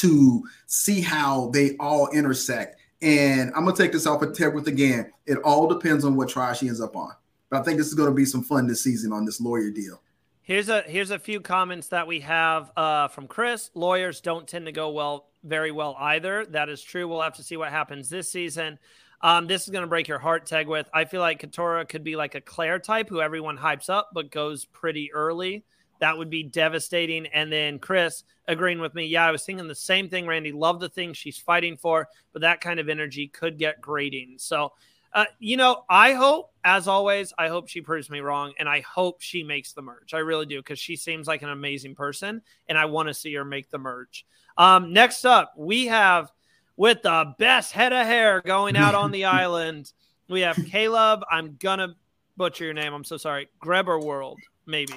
to see how they all intersect. And I'm going to take this off a tip with again. It all depends on what trial she ends up on. But I think this is going to be some fun this season on this lawyer deal. Here's a here's a few comments that we have uh, from Chris. Lawyers don't tend to go well very well either. That is true. We'll have to see what happens this season. Um, this is going to break your heart, Teg. With I feel like Katurah could be like a Claire type, who everyone hypes up but goes pretty early. That would be devastating. And then Chris agreeing with me. Yeah, I was thinking the same thing. Randy, love the thing she's fighting for, but that kind of energy could get grating. So, uh, you know, I hope, as always, I hope she proves me wrong, and I hope she makes the merge. I really do because she seems like an amazing person, and I want to see her make the merge. Um, next up, we have with the best head of hair going out on the island. We have Kaleb. I'm gonna butcher your name. I'm so sorry. Greber World, maybe.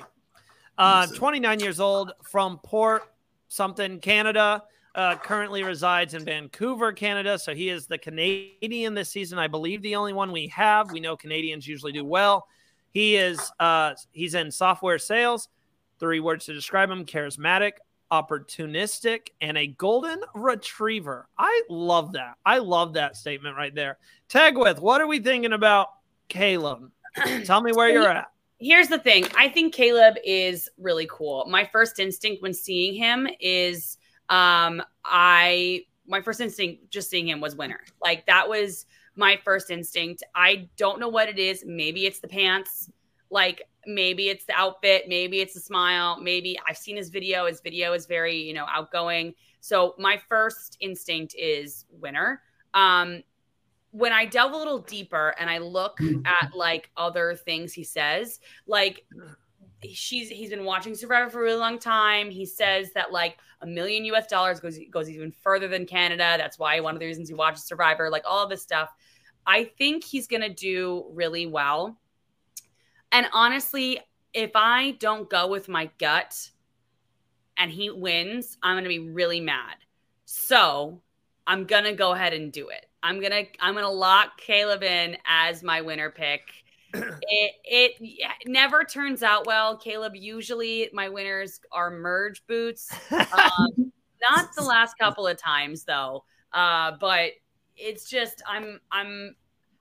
Uh, 29 years old from Port something Canada. Uh, currently resides in Vancouver, Canada. So he is the Canadian this season. I believe the only one we have. We know Canadians usually do well. He is uh, he's in software sales. Three words to describe him: charismatic, opportunistic, and a golden retriever. I love that. I love that statement right there. Tegwyth, what are we thinking about Kaleb? Tell me where you're at. Here's the thing. I think Kaleb is really cool. My first instinct when seeing him is um I my first instinct just seeing him was winner. Like that was my first instinct. I don't know what it is. Maybe it's the pants. Like maybe it's the outfit. Maybe it's the smile. Maybe I've seen his video. His video is very, you know, outgoing. So my first instinct is winner. Um, when I delve a little deeper and I look at like other things he says, like she's he's been watching Survivor for a really long time. He says that like a million US dollars goes goes even further than Canada. That's why one of the reasons he watches Survivor, like all this stuff. I think he's gonna do really well. And honestly, if I don't go with my gut and he wins, I'm gonna be really mad. So I'm gonna go ahead and do it. I'm gonna I'm gonna lock Kaleb in as my winner pick it it never turns out well. Kaleb, usually my winners are merge boots. Um, not the last couple of times though. Uh, but it's just I'm I'm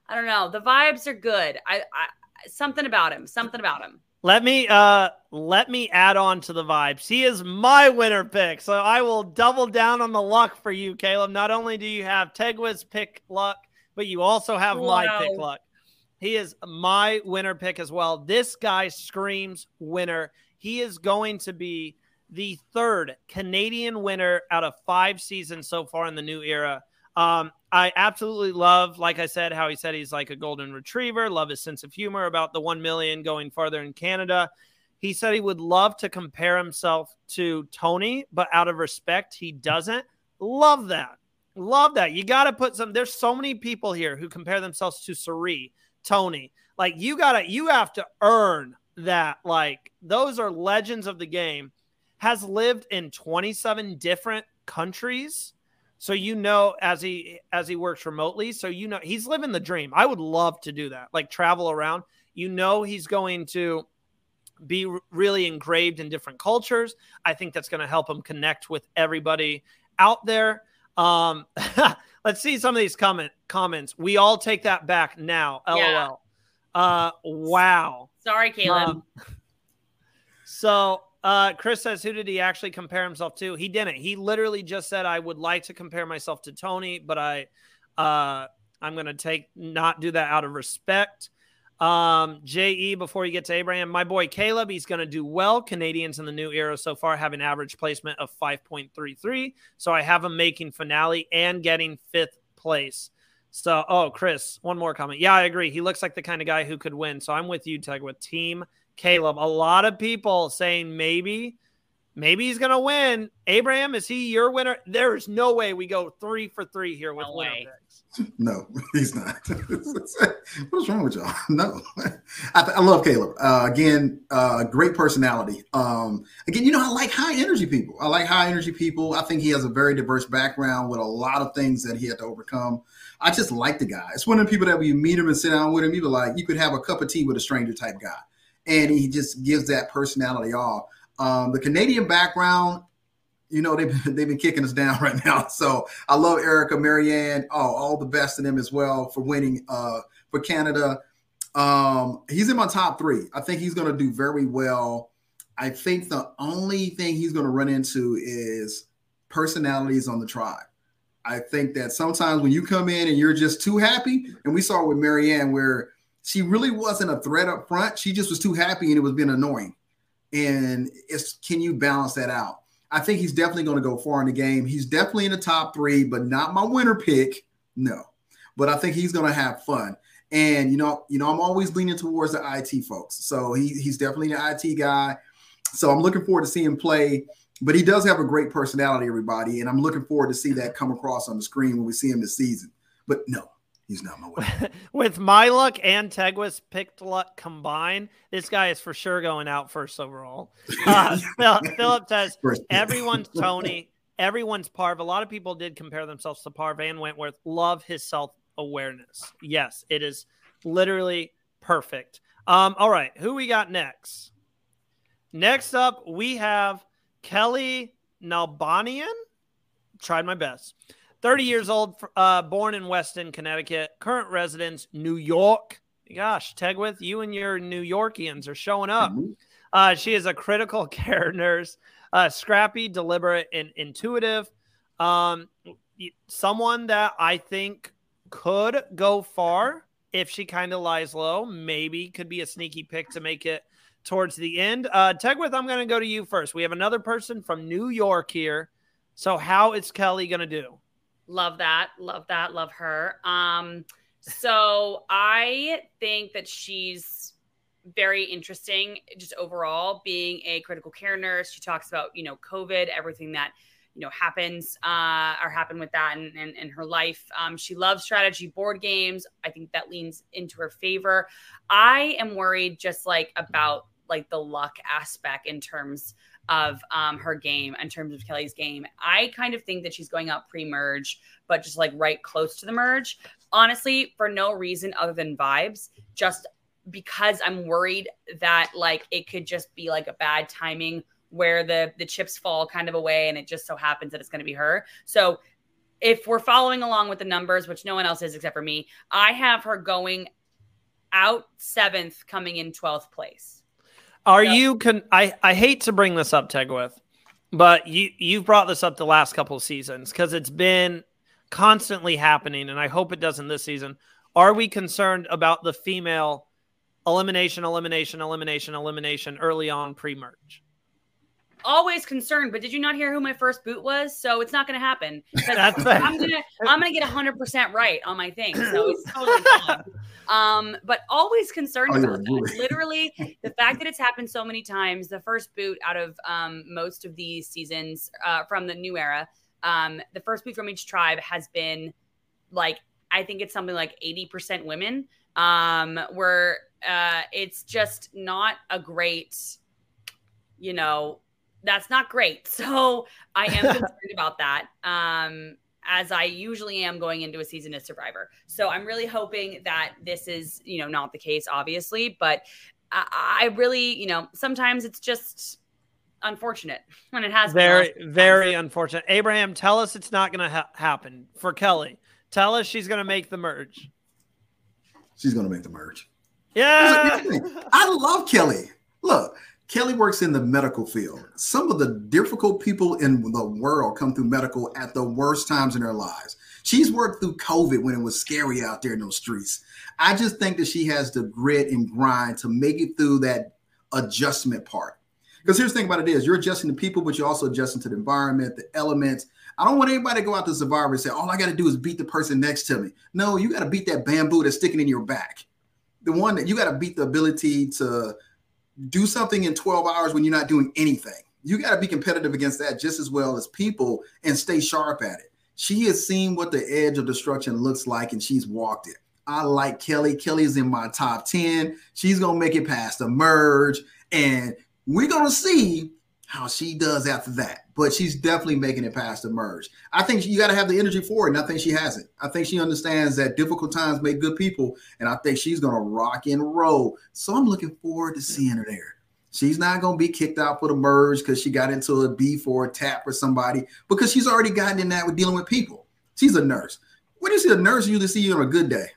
I don't know. The vibes are good. I, I something about him. Something about him. Let me uh let me add on to the vibes. He is my winner pick, so I will double down on the luck for you, Kaleb. Not only do you have Tegwyth's pick luck, but you also have wow. my pick luck. He is my winner pick as well. This guy screams winner. He is going to be the third Canadian winner out of five seasons so far in the new era. Um, I absolutely love, like I said, how he said he's like a golden retriever. Love his sense of humor about the 1 million going farther in Canada. He said he would love to compare himself to Tony, but out of respect, he doesn't. Love that. Love that. You got to put some. There's so many people here who compare themselves to Cirie, Tony. Like you gotta, you have to earn that. Like those are legends of the game. Has lived in 27 different countries. So you know as he as he works remotely, so you know he's living the dream. I would love to do that. Like travel around. You know he's going to be really engraved in different cultures. I think that's going to help him connect with everybody out there. Um, let's see some of these comment comments. We all take that back now. LOL. Yeah. Uh, wow. Sorry, Kaleb. Um, so uh, Chris says, who did he actually compare himself to? He didn't. He literally just said, I would like to compare myself to Tony, but I, uh, I'm going to take not do that out of respect. Um, JE, before you get to Abraham, my boy Kaleb, he's going to do well. Canadians in the new era so far have an average placement of 5.33. So I have him making finale and getting fifth place. So, oh, Chris, one more comment. Yeah, I agree. He looks like the kind of guy who could win. So I'm with you, Teg, with Team Kaleb. A lot of people saying maybe Maybe he's going to win. Abraham, is he your winner? There's no way we go three for three here with no way. No, he's not. What's wrong with y'all? No, I, I love Kaleb. Uh, again, uh, great personality. Um, again, you know, I like high energy people. I like high energy people. I think he has a very diverse background with a lot of things that he had to overcome. I just like the guy. It's one of the people that when you meet him and sit down with him, you be like, you could have a cup of tea with a stranger type guy, and he just gives that personality off. Um, the Canadian background, you know, they've, they've been kicking us down right now. So I love Erika, Maryanne, Oh, all the best to them as well for winning uh, for Canada. Um, he's in my top three. I think he's going to do very well. I think the only thing he's going to run into is personalities on the tribe. I think that sometimes when you come in and you're just too happy, and we saw with Maryanne where she really wasn't a threat up front, she just was too happy and it was being annoying and it's can you balance that out? I think he's definitely going to go far in the game. He's definitely in the top three, but not my winner pick. No, but I think he's going to have fun. And you know, you know, I'm always leaning towards the IT folks. So he, he's definitely an IT guy. So I'm looking forward to seeing him play. But he does have a great personality, everybody, and I'm looking forward to see that come across on the screen when we see him this season. But no, He's not my. With my luck and Tegwyth's picked luck combined, this guy is for sure going out first overall. Uh, Philip says everyone's Tony, everyone's Parv. A lot of people did compare themselves to Parv and Wentworth. Love his self awareness. Yes, it is literally perfect. Um, all right, who we got next? Next up, we have Kelly Nalbanian. Tried my best. 30 years old, uh, born in Weston, Connecticut. Current residence, New York. Gosh, Tegwyth, you and your New Yorkians are showing up. Mm-hmm. Uh, she is a critical care nurse, uh, scrappy, deliberate, and intuitive. Um, someone that I think could go far if she kind of lies low. Maybe could be a sneaky pick to make it towards the end. Uh, Tegwyth, I'm going to go to you first. We have another person from New York here. So, how is Kellie going to do? Love that. Love that. Love her. Um, so I think that she's very interesting just overall being a critical care nurse. She talks about, you know, COVID, everything that, you know, happens uh, or happened with that in, in, in her life. Um, she loves strategy board games. I think that leans into her favor. I am worried just like about like the luck aspect in terms of um, her game, in terms of Kellie's game. I kind of think that she's going out pre merge, but just like right close to the merge. Honestly, for no reason other than vibes, just because I'm worried that like it could just be like a bad timing where the the chips fall kind of away and it just so happens that it's going to be her. So if we're following along with the numbers, which no one else is except for me, I have her going out seventh, coming in 12th place. Are you can I I hate to bring this up, Tegwyth, but you you've brought this up the last couple of seasons because it's been constantly happening, and I hope it doesn't this season. Are we concerned about the female elimination, elimination, elimination, elimination early on pre merge? Always concerned, but did you not hear who my first boot was? So it's not going to happen. I'm gonna I'm gonna get hundred percent right on my thing. So it's totally fine. Um, but always concerned oh, about that. Literally, the fact that it's happened so many times. The first boot out of um, most of these seasons uh, from the new era, um, the first boot from each tribe has been like I think it's something like eighty percent women. Um, where uh, it's just not a great, you know, that's not great. So I am concerned about that. Um, as I usually am going into a season as Survivor. So I'm really hoping that this is, you know, not the case, obviously, but I, I really, you know, sometimes it's just unfortunate when it has very, very unfortunate. Abraham, tell us it's not going to ha- happen for Kellie. Tell us she's going to make the merge. She's going to make the merge. Yeah. I love Kellie. Look, Kellie works in the medical field. Some of the difficult people in the world come through medical at the worst times in their lives. She's worked through COVID when it was scary out there in those streets. I just think that she has the grit and grind to make it through that adjustment part. Because here's the thing about it is you're adjusting to people, but you're also adjusting to the environment, the elements. I don't want anybody to go out to Survivor and say, all I got to do is beat the person next to me. No, you got to beat that bamboo that's sticking in your back. The one that you got to beat the ability to do something in 12 hours when you're not doing anything. You got to be competitive against that just as well as people and stay sharp at it. She has seen what the edge of destruction looks like and she's walked it. I like Kellie. Kellie's in my top 10. She's going to make it past the merge. And we're going to see how she does after that. But she's definitely making it past the merge. I think you got to have the energy for it, and I think she has it. I think she understands that difficult times make good people, and I think she's going to rock and roll. So I'm looking forward to seeing her there. She's not going to be kicked out for the merge because she got into a beef or a tap or somebody because she's already gotten in that with dealing with people. She's a nurse. When you see a nurse, you usually see you on a good day.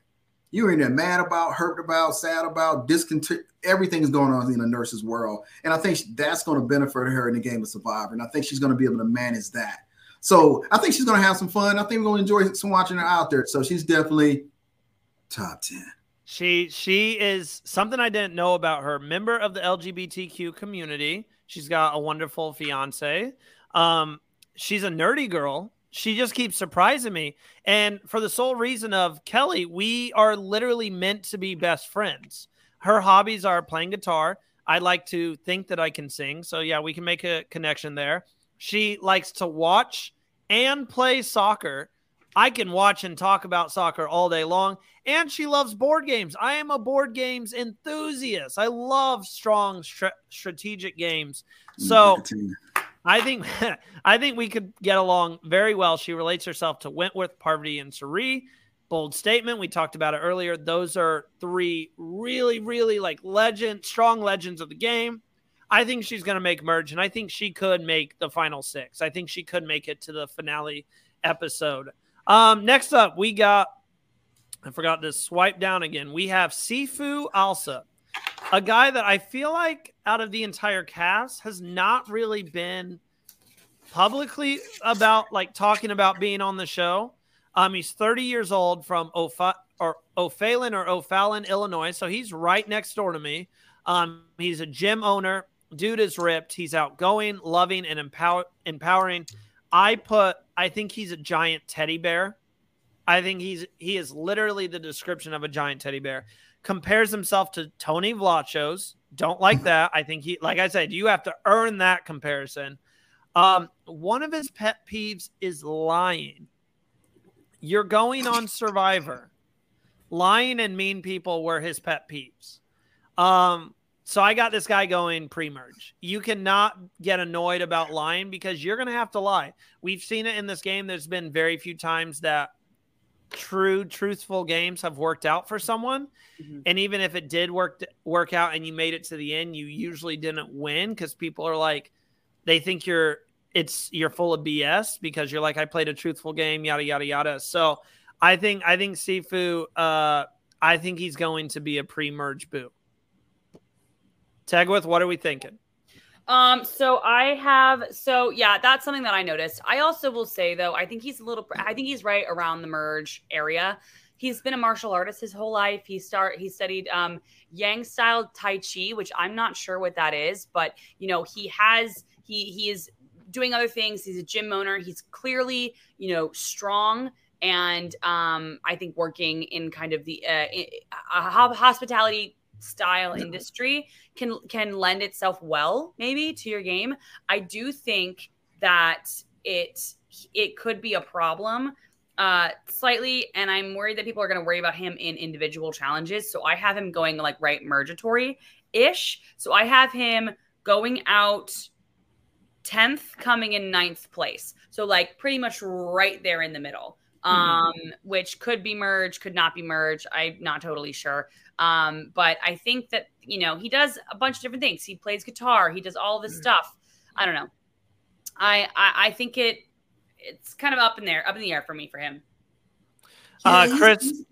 You're in there mad about, hurt about, sad about, discontent. Everything's going on in a nurse's world. And I think that's going to benefit her in the game of Survivor. And I think she's going to be able to manage that. So I think she's going to have some fun. I think we're going to enjoy some watching her out there. So she's definitely top 10. She she is something I didn't know about her. Member of the LGBTQ community. She's got a wonderful fiance. Um, she's a nerdy girl she just keeps surprising me. And for the sole reason of Kellie, we are literally meant to be best friends. Her hobbies are playing guitar. I like to think that I can sing. So, yeah, we can make a connection there. She likes to watch and play soccer. I can watch and talk about soccer all day long. And she loves board games. I am a board games enthusiast. I love strong strategic games. So, I think I think we could get along very well. She relates herself to Wentworth, Parvati, and Cirie. Bold statement. We talked about it earlier. Those are three really, really like legend, strong legends of the game. I think she's going to make merge, and I think she could make the final six. I think she could make it to the finale episode. Um, next up, we got. I forgot to swipe down again. We have Sifu Alsup, a guy that I feel like out of the entire cast has not really been publicly about like talking about being on the show. Um, he's 30 years old from Ofa- or O'Fallon or O'Fallon, Illinois. So he's right next door to me. Um, he's a gym owner. Dude is ripped. He's outgoing, loving, and empower- empowering. I put, I think he's a giant teddy bear. I think he's he is literally the description of a giant teddy bear. Compares himself to Tony Vlachos. Don't like that. I think he, like I said, you have to earn that comparison. Um, one of his pet peeves is lying. You're going on Survivor. Lying and mean people were his pet peeves. Um, so I got this guy going pre-merge. You cannot get annoyed about lying because you're going to have to lie. We've seen it in this game. There's been very few times that true, truthful games have worked out for someone. Mm-hmm. And even if it did work work out and you made it to the end, you usually didn't win because people are like, they think you're it's you're full of BS because you're like, I played a truthful game, yada yada yada. So I think I think Sifu, uh, I think he's going to be a pre-merge boo. Tegwyth, what are we thinking? Um, so I have so yeah, that's something that I noticed. I also will say though, I think he's a little I think he's right around the merge area. He's been a martial artist his whole life. He start he studied um Yang style Tai Chi, which I'm not sure what that is, but you know, he has he he is doing other things. He's a gym owner. He's clearly, you know, strong and um, I think working in kind of the uh, hospitality style industry can can lend itself well maybe to your game. I do think that it it could be a problem uh slightly and i'm worried that people are going to worry about him in individual challenges so i have him going like right mergatory ish so i have him going out 10th coming in ninth place. So like pretty much right there in the middle. Mm-hmm. Um, mm-hmm. which could be merged, could not be merged. I'm not totally sure. Um, but I think that you know he does a bunch of different things. He plays guitar, he does all this mm-hmm. stuff. I don't know. I, I I think it it's kind of up in there, up in the air for me for him. Uh, Chris,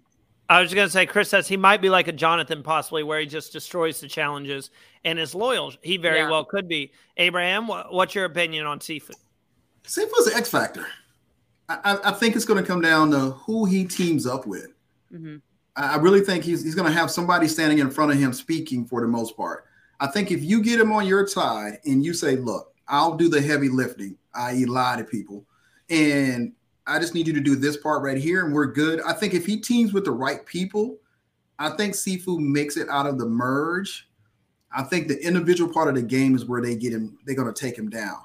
I was going to say, Chris says he might be like a Jonathan, possibly, where he just destroys the challenges and is loyal. He very yeah. well could be. Abraham, what's your opinion on Sifu? Sifu's an X factor. I, I, think it's going to come down to who he teams up with. Mm-hmm. I really think he's, he's going to have somebody standing in front of him speaking for the most part. I think if you get him on your side and you say, look, I'll do the heavy lifting, i.e., lie to people, and I just need you to do this part right here, and we're good. I think if he teams with the right people, I think Sifu makes it out of the merge. I think the individual part of the game is where they get him, they're going to take him down.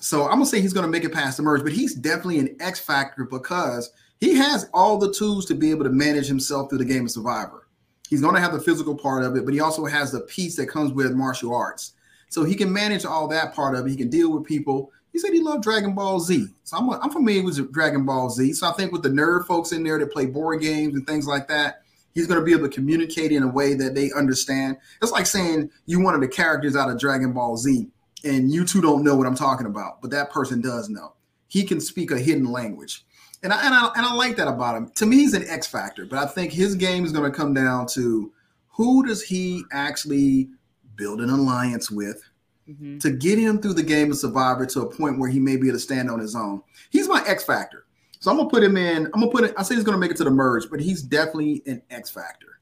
So I'm gonna say he's gonna make it past the merge, but he's definitely an X factor because he has all the tools to be able to manage himself through the game of Survivor. He's gonna have the physical part of it, but he also has the piece that comes with martial arts. So he can manage all that part of it. He can deal with people. He said he loved Dragon Ball Z. So I'm, I'm familiar with Dragon Ball Z. So I think with the nerd folks in there that play board games and things like that, he's going to be able to communicate in a way that they understand. It's like saying you one of the characters out of Dragon Ball Z and you two don't know what I'm talking about, but that person does know. He can speak a hidden language. And I, and I, and I like that about him. To me, he's an X factor, but I think his game is going to come down to who does he actually build an alliance with mm-hmm. to get him through the game of Survivor to a point where he may be able to stand on his own. He's my X factor. So I'm gonna put him in. I'm gonna put it. I say he's gonna make it to the merge, but he's definitely an X factor.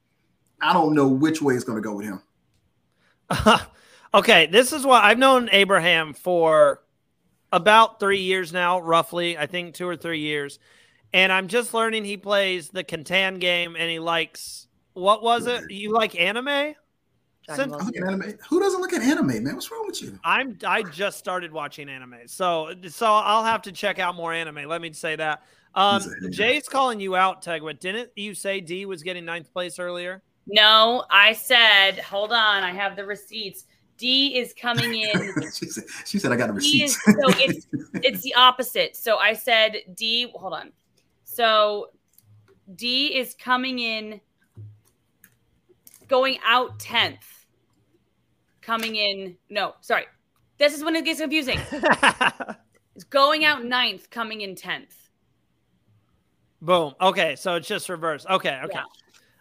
I don't know which way it's gonna go with him. okay, this is what I've known Abraham for about three years now, roughly. I think two or three years, and I'm just learning he plays the Catan game, and he likes what was it? You like anime? Since, anime. Who doesn't look at anime, man? What's wrong with you? I'm I just started watching anime, so so I'll have to check out more anime. Let me say that. Um, Jay's calling you out, Tegwyth. Didn't you say Dee was getting ninth place earlier? No, I said, hold on, I have the receipts. Dee is coming in. she, said, she said, I got a receipt. Is, so it's, it's the opposite. So I said Dee, hold on. So Dee is coming in, going out 10th coming in. No, sorry. This is when it gets confusing. it's going out ninth, coming in 10th. Boom. Okay, so it's just reverse. Okay, okay. Yeah.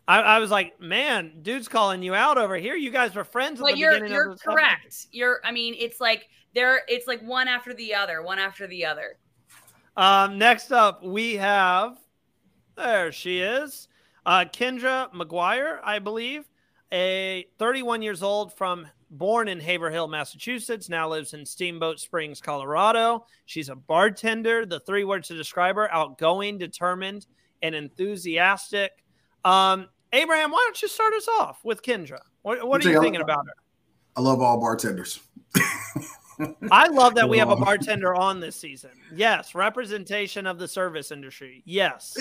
I, I was like, man, dude's calling you out over here. You guys were friends. But the you're beginning you're correct. You're I mean, it's like there it's like one after the other, one after the other. Um, next up, we have there she is, uh, Kendra McQuarrie, I believe, a 31 years old from born in Haverhill, Massachusetts, now lives in Steamboat Springs, Colorado. She's a bartender. The three words to describe her: outgoing, determined, and enthusiastic. Um, Abraham, why don't you start us off with Kendra? What, what are you thinking about her? I love all bartenders. I love that we have a bartender on this season. Yes, representation of the service industry. Yes.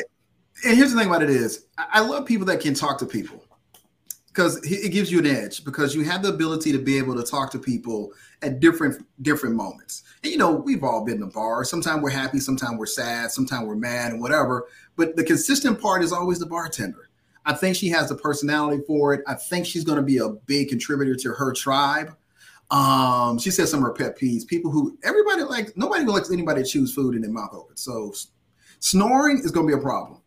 And here's the thing about it is, I love people that can talk to people because it gives you an edge because you have the ability to be able to talk to people at different different moments. And you know, we've all been in a bar. Sometimes we're happy, sometimes we're sad, sometimes we're mad, and whatever. But the consistent part is always the bartender. I think she has the personality for it. I think she's going to be a big contributor to her tribe. Um, she said some of her pet peeves. People who everybody like nobody likes anybody to choose food in their mouth open. So snoring is going to be a problem.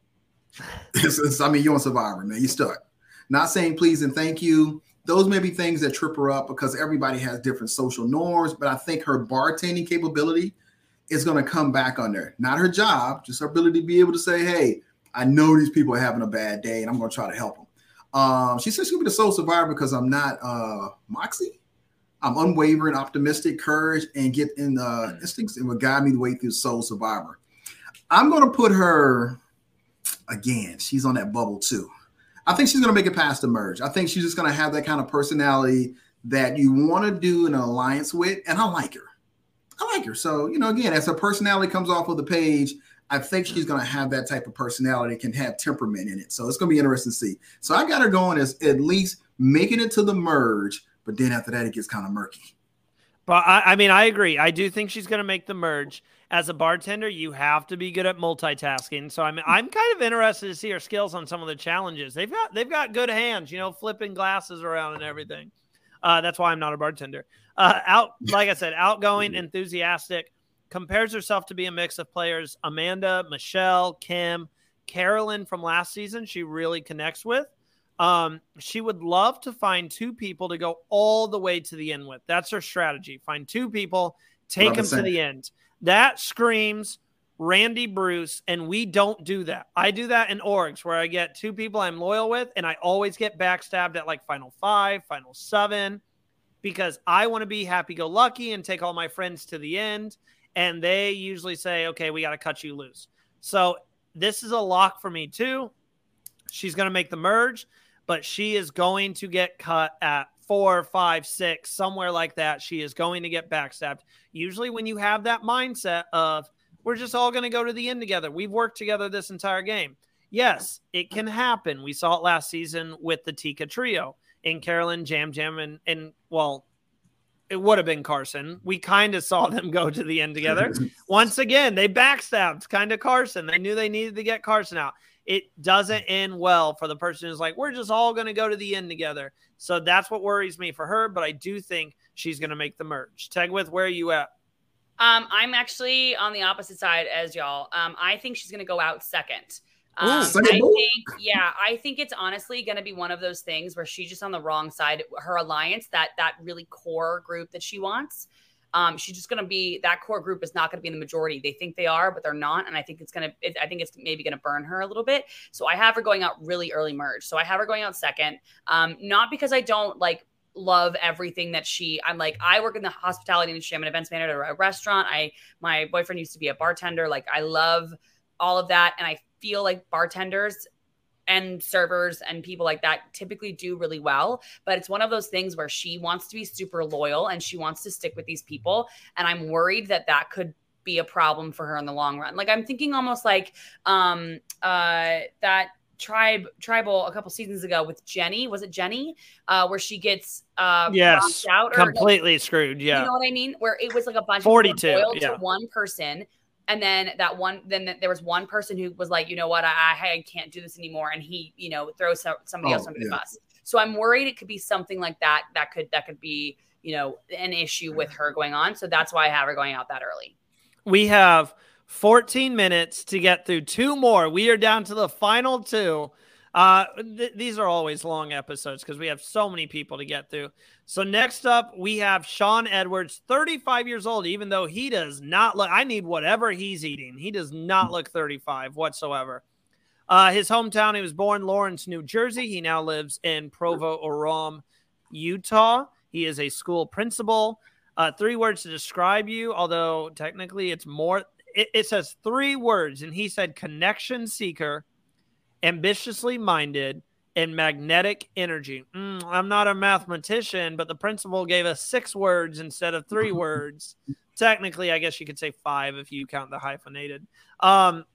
It's- it's- I mean, you're on Survivor, man. You're stuck. Not saying please and thank you. Those may be things that trip her up because everybody has different social norms. But I think her bartending capability is going to come back on there. Not her job, just her ability to be able to say, "Hey, I know these people are having a bad day, and I'm going to try to help them." Um, she said she'll be the sole survivor because I'm not uh, Moxie. I'm unwavering, optimistic, courage, and get in uh, instincts and will guide me the way through Sole Survivor. I'm going to put her again. She's on that bubble too. I think she's going to make it past the merge. I think she's just going to have that kind of personality that you want to do an alliance with, and I like her. I like her. So you know, again, as her personality comes off of the page, I think she's going to have that type of personality, can have temperament in it. So it's going to be interesting to see. So I got her going as at least making it to the merge, but then after that, it gets kind of murky. But I, I mean, I agree. I do think she's going to make the merge. As a bartender, you have to be good at multitasking. So I'm I'm kind of interested to see her skills on some of the challenges. They've got they've got good hands, you know, flipping glasses around and everything. Uh, that's why I'm not a bartender. Uh, out, like I said, outgoing, enthusiastic, compares herself to be a mix of players Amanda, Michelle, Kim, Carolyn from last season. She really connects with. Um, she would love to find two people to go all the way to the end with. That's her strategy. Find two people, take Love them to the end. That screams Randy Bruce, and we don't do that. I do that in orgs where I get two people I'm loyal with, and I always get backstabbed at like final five, final seven, because I want to be happy go lucky and take all my friends to the end. And they usually say, okay, we got to cut you loose. So this is a lock for me too. She's going to make the merge, but she is going to get cut at four, five, six, somewhere like that. She is going to get backstabbed. Usually, when you have that mindset of, we're just all going to go to the end together, we've worked together this entire game. Yes, it can happen. We saw it last season with the Tika trio in Carolyn, Yam Yam, and, and well, it would have been Carson. We kind of saw them go to the end together. Once again, they backstabbed kind of Carson. They knew they needed to get Carson out. It doesn't end well for the person who's like, we're just all going to go to the end together. So that's what worries me for her. But I do think she's going to make the merge. Tegwyth, where are you at? Um, I'm actually on the opposite side as y'all. Um, I think she's gonna go out second. Um, Ooh, second I think, yeah, I think it's honestly going to be one of those things where she's just on the wrong side. Her alliance, that that really core group that she wants, um, she's just going to be that core group is not going to be in the majority. They think they are, but they're not, and I think it's going to. I think it's maybe going to burn her a little bit. So I have her going out really early merge. So I have her going out second, um, not because I don't like love everything that she i'm like i work in the hospitality industry i'm an events manager at a restaurant i my boyfriend used to be a bartender like i love all of that and i feel like bartenders and servers and people like that typically do really well but it's one of those things where she wants to be super loyal and she wants to stick with these people and i'm worried that that could be a problem for her in the long run like i'm thinking almost like um uh that tribe tribal a couple seasons ago with jenny was it jenny uh where she gets uh Yes, out or Completely screwed. Yeah. you know what I mean? Where it was like a bunch 42, of people loyal yeah. to one person. And then that one, then there was one person who was like, you know what, I, I, I can't do this anymore. And he, you know, throws somebody Oh, else under the bus. So I'm worried it could be something like that. That could that could be you know an issue with her going on. So that's why I have her going out that early. We have 14 minutes to get through two more. We are down to the final two. Uh, th- these are always long episodes because we have so many people to get through. So next up, we have Sean Edwards, 35 years old, even though he does not look, I need whatever he's eating. He does not look 35 whatsoever. Uh, his hometown, he was born Lawrence, New Jersey. He now lives in Provo, Orem, Utah. He is a school principal. Uh, three words to describe you, although technically it's more. It, it says three words, and he said connection seeker, ambitiously minded, and magnetic energy. Mm, I'm not a mathematician, but the principal gave us six words instead of three words. Technically, I guess you could say five if you count the hyphenated. Um,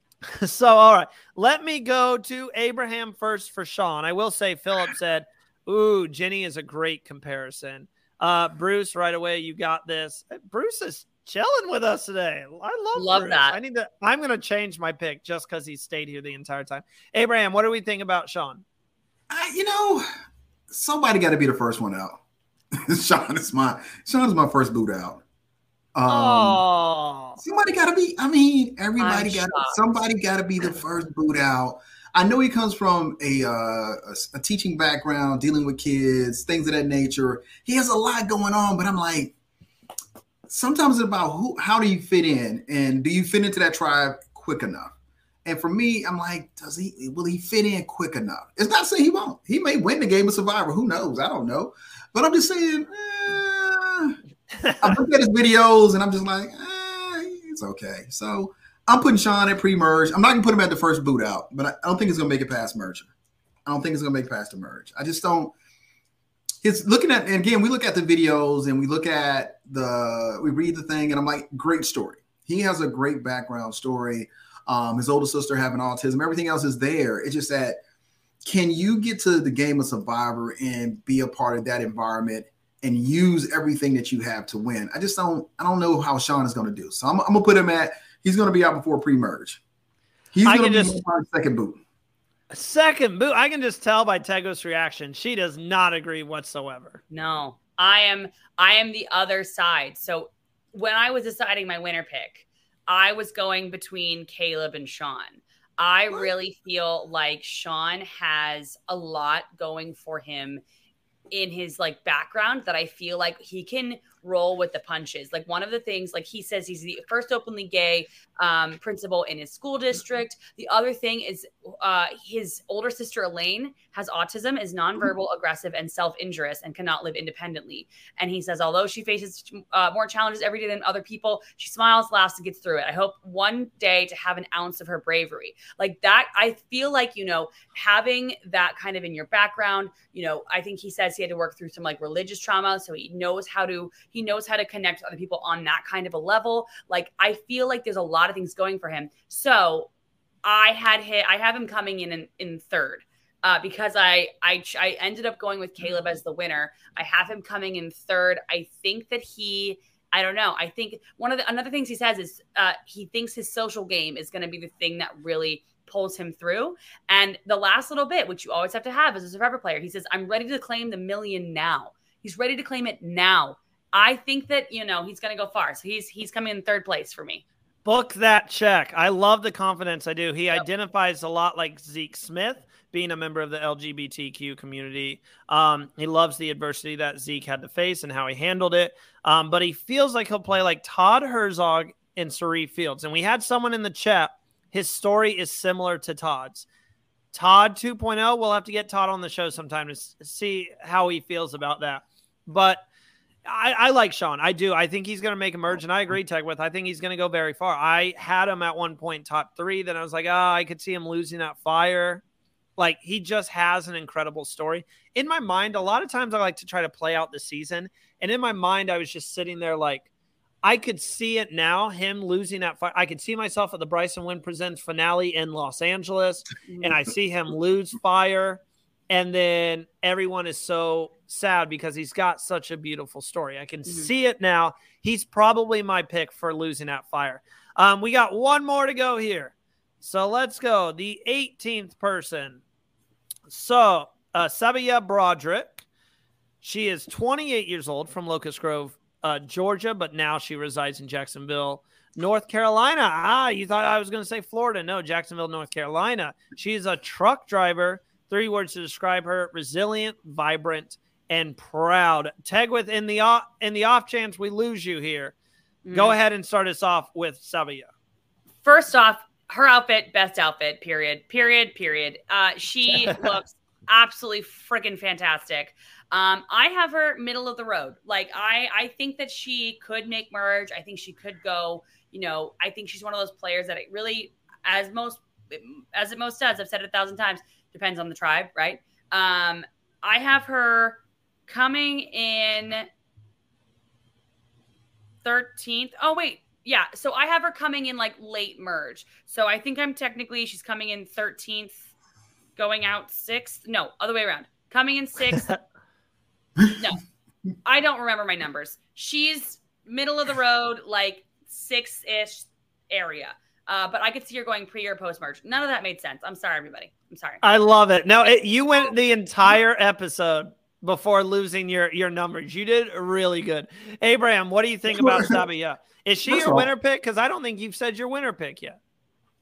so, all right, let me go to Abraham first for Sean. I will say, Philip said, Ooh, Jenny is a great comparison. Uh, Bruce, right away, you got this. Bruce is chilling with us today. I love love Bruce. that. I need to. I'm going to change my pick just because he stayed here the entire time. Abraham, what do we think about Sean? I, you know, somebody got to be the first one out. Sean is my Sean is my first boot out. Um, oh, somebody got to be. I mean, everybody got shocked. somebody got to be the first boot out. I know he comes from a, uh, a a teaching background, dealing with kids, things of that nature. He has a lot going on, but I'm like, sometimes it's about who, how do you fit in, and do you fit into that tribe quick enough? And for me, I'm like, does he? Will he fit in quick enough? It's not saying he won't. He may win the game of Survivor. Who knows? I don't know. But I'm just saying. eh, I look at his videos and I'm just like, eh, it's okay. So I'm putting Sean at pre-merge. I'm not gonna put him at the first boot out, but I don't think he's gonna make it past merger. I don't think it's gonna make it past the merge. I just don't. It's looking at and again, we look at the videos and we look at the we read the thing and I'm like, great story. He has a great background story. Um, his older sister having autism, everything else is there. It's just that can you get to the game of Survivor and be a part of that environment and use everything that you have to win? I just don't. I don't know how Sean is going to do. So I'm, I'm gonna put him at. He's going to be out before pre-merge. He's I going to can be just- my second boot. second boot. I can just tell by Tegos' reaction. She does not agree whatsoever. No, I am I am the other side. So when I was deciding my winner pick, I was going between Kaleb and Sean. I really feel like Sean has a lot going for him in his like background that I feel like he can roll with the punches. Like one of the things, like he says he's the first openly gay um, principal in his school district. The other thing is uh, his older sister Elaine has autism, is nonverbal, aggressive, and self-injurious, and cannot live independently. And he says, although she faces uh, more challenges every day than other people, she smiles, laughs, and gets through it. I hope one day to have an ounce of her bravery, like that. I feel like you know having that kind of in your background. You know, I think he says he had to work through some like religious trauma, so he knows how to he knows how to connect with other people on that kind of a level. Like I feel like there's a lot of things going for him. So I had hit I have him coming in in, in third. Uh, because I, I I ended up going with Kaleb as the winner. I have him coming in third. I think that he I don't know. I think one of the another things he says is uh, he thinks his social game is going to be the thing that really pulls him through. And the last little bit, which you always have to have as a survivor player, he says, "I'm ready to claim the million now." He's ready to claim it now. I think that you know he's going to go far. So he's he's coming in third place for me. Book that check. I love the confidence I do. He identifies a lot like Zeke Smith, being a member of the LGBTQ community. Um, he loves the adversity that Zeke had to face and how he handled it. Um, but he feels like he'll play like Todd Herzog in Sharif Fields. And we had someone in the chat. His story is similar to Todd's. Todd 2.0. We'll have to get Todd on the show sometime to see how he feels about that. But I, I like Sean. I do. I think he's going to make a merge, and I agree, Tegwyth. I think he's going to go very far. I had him at one point top three. Then I was like, ah, I could see him losing that fire. Like he just has an incredible story. In my mind, a lot of times I like to try to play out the season, and in my mind, I was just sitting there like, I could see it now. Him losing that fight. I could see myself at the Bryson Wynn Presents finale in Los Angeles, and I see him lose fire, and then everyone is so sad because he's got such a beautiful story. I can Mhm. see it now. He's probably my pick for losing that fire. Um, we got one more to go here, so let's go. The 18th person. So uh, Sabiyah Broderick. She is 28 years old from Locust Grove, uh, Georgia, but now she resides in Jacksonville, North Carolina. Ah, you thought I was going to say Florida. No, Jacksonville, North Carolina. She's a truck driver. Three words to describe her resilient, vibrant, and proud. Tegwyth, in the off, in the off chance we lose you here, mm. go ahead and start us off with Sabiyah. First off, her outfit, best outfit, period, period, period. Uh, she looks absolutely freaking fantastic. Um, I have her middle of the road. Like I, I think that she could make merge. I think she could go. You know, I think she's one of those players that it really, as most, as it most does. I've said it a thousand times. Depends on the tribe, right? Um, I have her coming in 13th. Oh wait, yeah. So I have her coming in like late merge. So I think I'm technically she's coming in 13th, going out sixth. No, other way around. Coming in sixth. no, I don't remember my numbers. She's middle of the road, like six ish area. Uh, but I could see her going pre or post merge. None of that made sense. I'm sorry, everybody. I'm sorry. I love it. No, it, you went the entire episode before losing your your numbers. You did really good. Abraham, what do you think about Sabiyah? Is she First your winner pick? Because I don't think you've said your winner pick yet.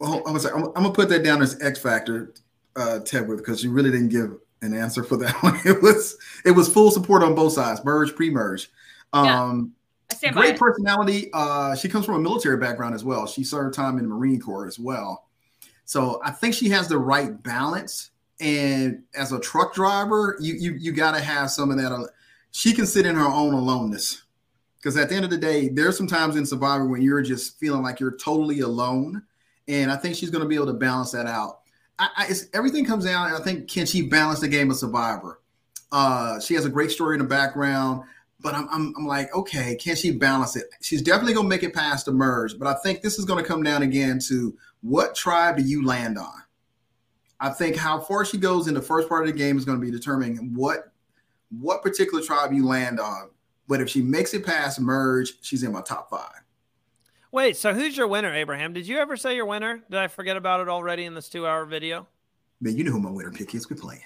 Well, I'm, I'm, I'm gonna put that down as X factor, uh, Tegwyth, because you really didn't give an answer for that one. It was it was full support on both sides, merge, pre-merge. Um, yeah, great personality. Uh, she comes from a military background as well. She served time in the Marine Corps as well. So I think she has the right balance. And as a truck driver, you you you got to have some of that. Uh, she can sit in her own aloneness because at the end of the day, there's some times in Survivor when you're just feeling like you're totally alone. And I think she's going to be able to balance that out. I, I, everything comes down. And I think can she balance the game of Survivor? Uh, she has a great story in the background, but I'm, I'm, I'm like, okay, can she balance it? She's definitely going to make it past the merge, but I think this is going to come down again to what tribe do you land on? I think how far she goes in the first part of the game is going to be determining what what particular tribe you land on. But if she makes it past merge, she's in my top five. Wait, so who's your winner, Abraham? Did you ever say your winner? Did I forget about it already in this two-hour video? Man, you know who my winner pick is. We're playing.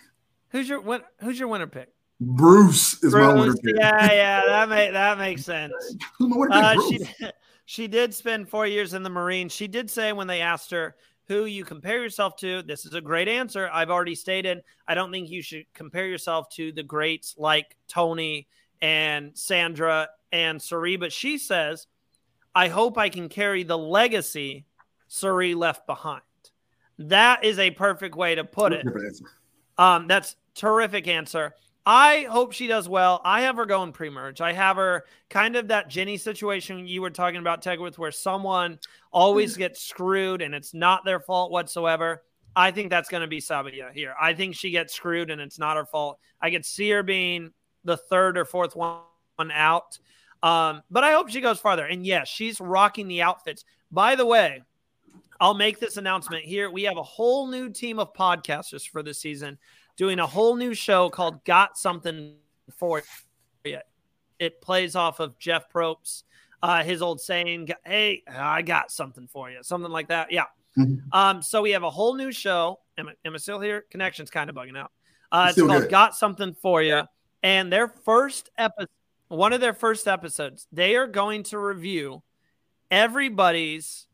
Who's your win- Who's your winner pick? Bruce is Bruce, my winner pick. Yeah, yeah, that make that makes sense. who's my winner pick? Uh, she, she did spend four years in the Marines. She did say when they asked her who you compare yourself to, this is a great answer. I've already stated I don't think you should compare yourself to the greats like Tony and Sandra and Cirie, but she says I hope I can carry the legacy Cirie left behind. That is a perfect way to put it. Um, that's terrific answer. I hope she does well. I have her going pre-merge. I have her kind of that Jenny situation you were talking about, Tegwyth, where someone always gets screwed and it's not their fault whatsoever. I think that's going to be Sabiyah here. I think she gets screwed and it's not her fault. I could see her being the third or fourth one out. Um, but I hope she goes farther. And yes, she's rocking the outfits. By the way, I'll make this announcement here. We have a whole new team of podcasters for this season doing a whole new show called Got Something for You. It plays off of Jeff Probst, uh, his old saying, Hey, I got something for you. Something like that. Yeah. Mm-hmm. Um, so we have a whole new show. Am I, am I still here? Connection's kind of bugging out. Uh, it's called good. Got Something for You. And their first episode one of their first episodes, they are going to review everybody's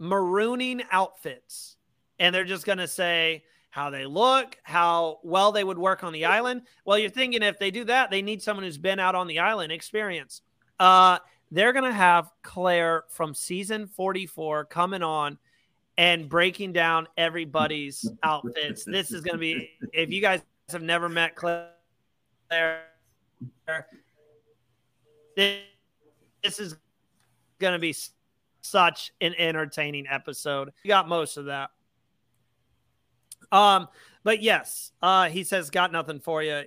marooning outfits. And they're just going to say how they look, how well they would work on the island. Well, you're thinking if they do that, they need someone who's been out on the island, experience. Uh, they're going to have Claire from season 44 coming on and breaking down everybody's outfits. This is going to be, if you guys have never met Claire, this is going to be such an entertaining episode. You got most of that. Um, but yes, uh, he says, "Got nothing for you."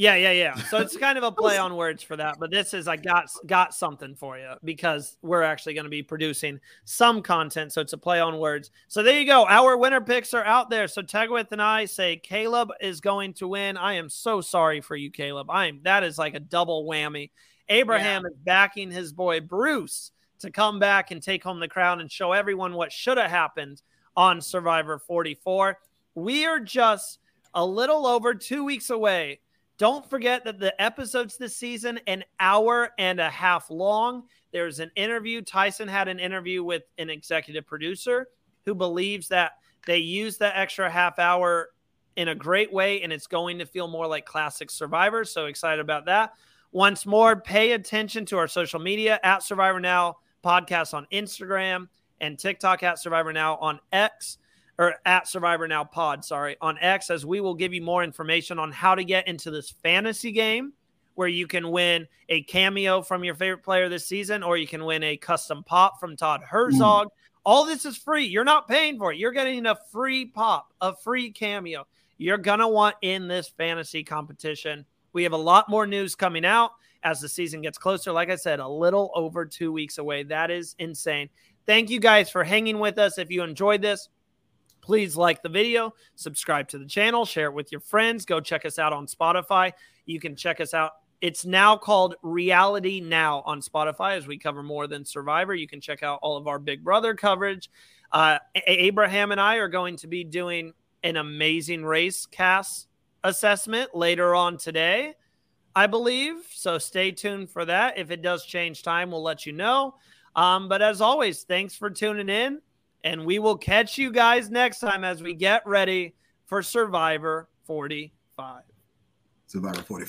Yeah, yeah, yeah. So it's kind of a play on words for that, but this is I got got something for you because we're actually going to be producing some content, so it's a play on words. So there you go. Our winner picks are out there. So Tegwyth and I say Kaleb is going to win. I am so sorry for you, Kaleb. I am that is like a double whammy. Abraham yeah. is backing his boy Bruce to come back and take home the crown and show everyone what should have happened on Survivor 44. We are just a little over two weeks away. Don't forget that the episodes this season an hour and a half long. There's an interview. Tyson had an interview with an executive producer who believes that they use the extra half hour in a great way and it's going to feel more like classic Survivor. So excited about that. Once more, pay attention to our social media at Survivor Now podcast on Instagram and TikTok at Survivor Now on X or at Survivor Now Pod, sorry, on X, as we will give you more information on how to get into this fantasy game where you can win a cameo from your favorite player this season, or you can win a custom pop from Todd Herzog. Mm. All this is free. You're not paying for it. You're getting a free pop, a free cameo. You're going to want in this fantasy competition. We have a lot more news coming out as the season gets closer. Like I said, a little over two weeks away. That is insane. Thank you guys for hanging with us. If you enjoyed this, Please like the video, subscribe to the channel, share it with your friends. Go check us out on Spotify. You can check us out. It's now called Reality Now on Spotify as we cover more than Survivor. You can check out all of our Big Brother coverage. Uh, Abraham and I are going to be doing an amazing race cast assessment later on today, I believe. So stay tuned for that. If it does change time, we'll let you know. Um, but as always, thanks for tuning in. And we will catch you guys next time as we get ready for Survivor 45. Survivor 45.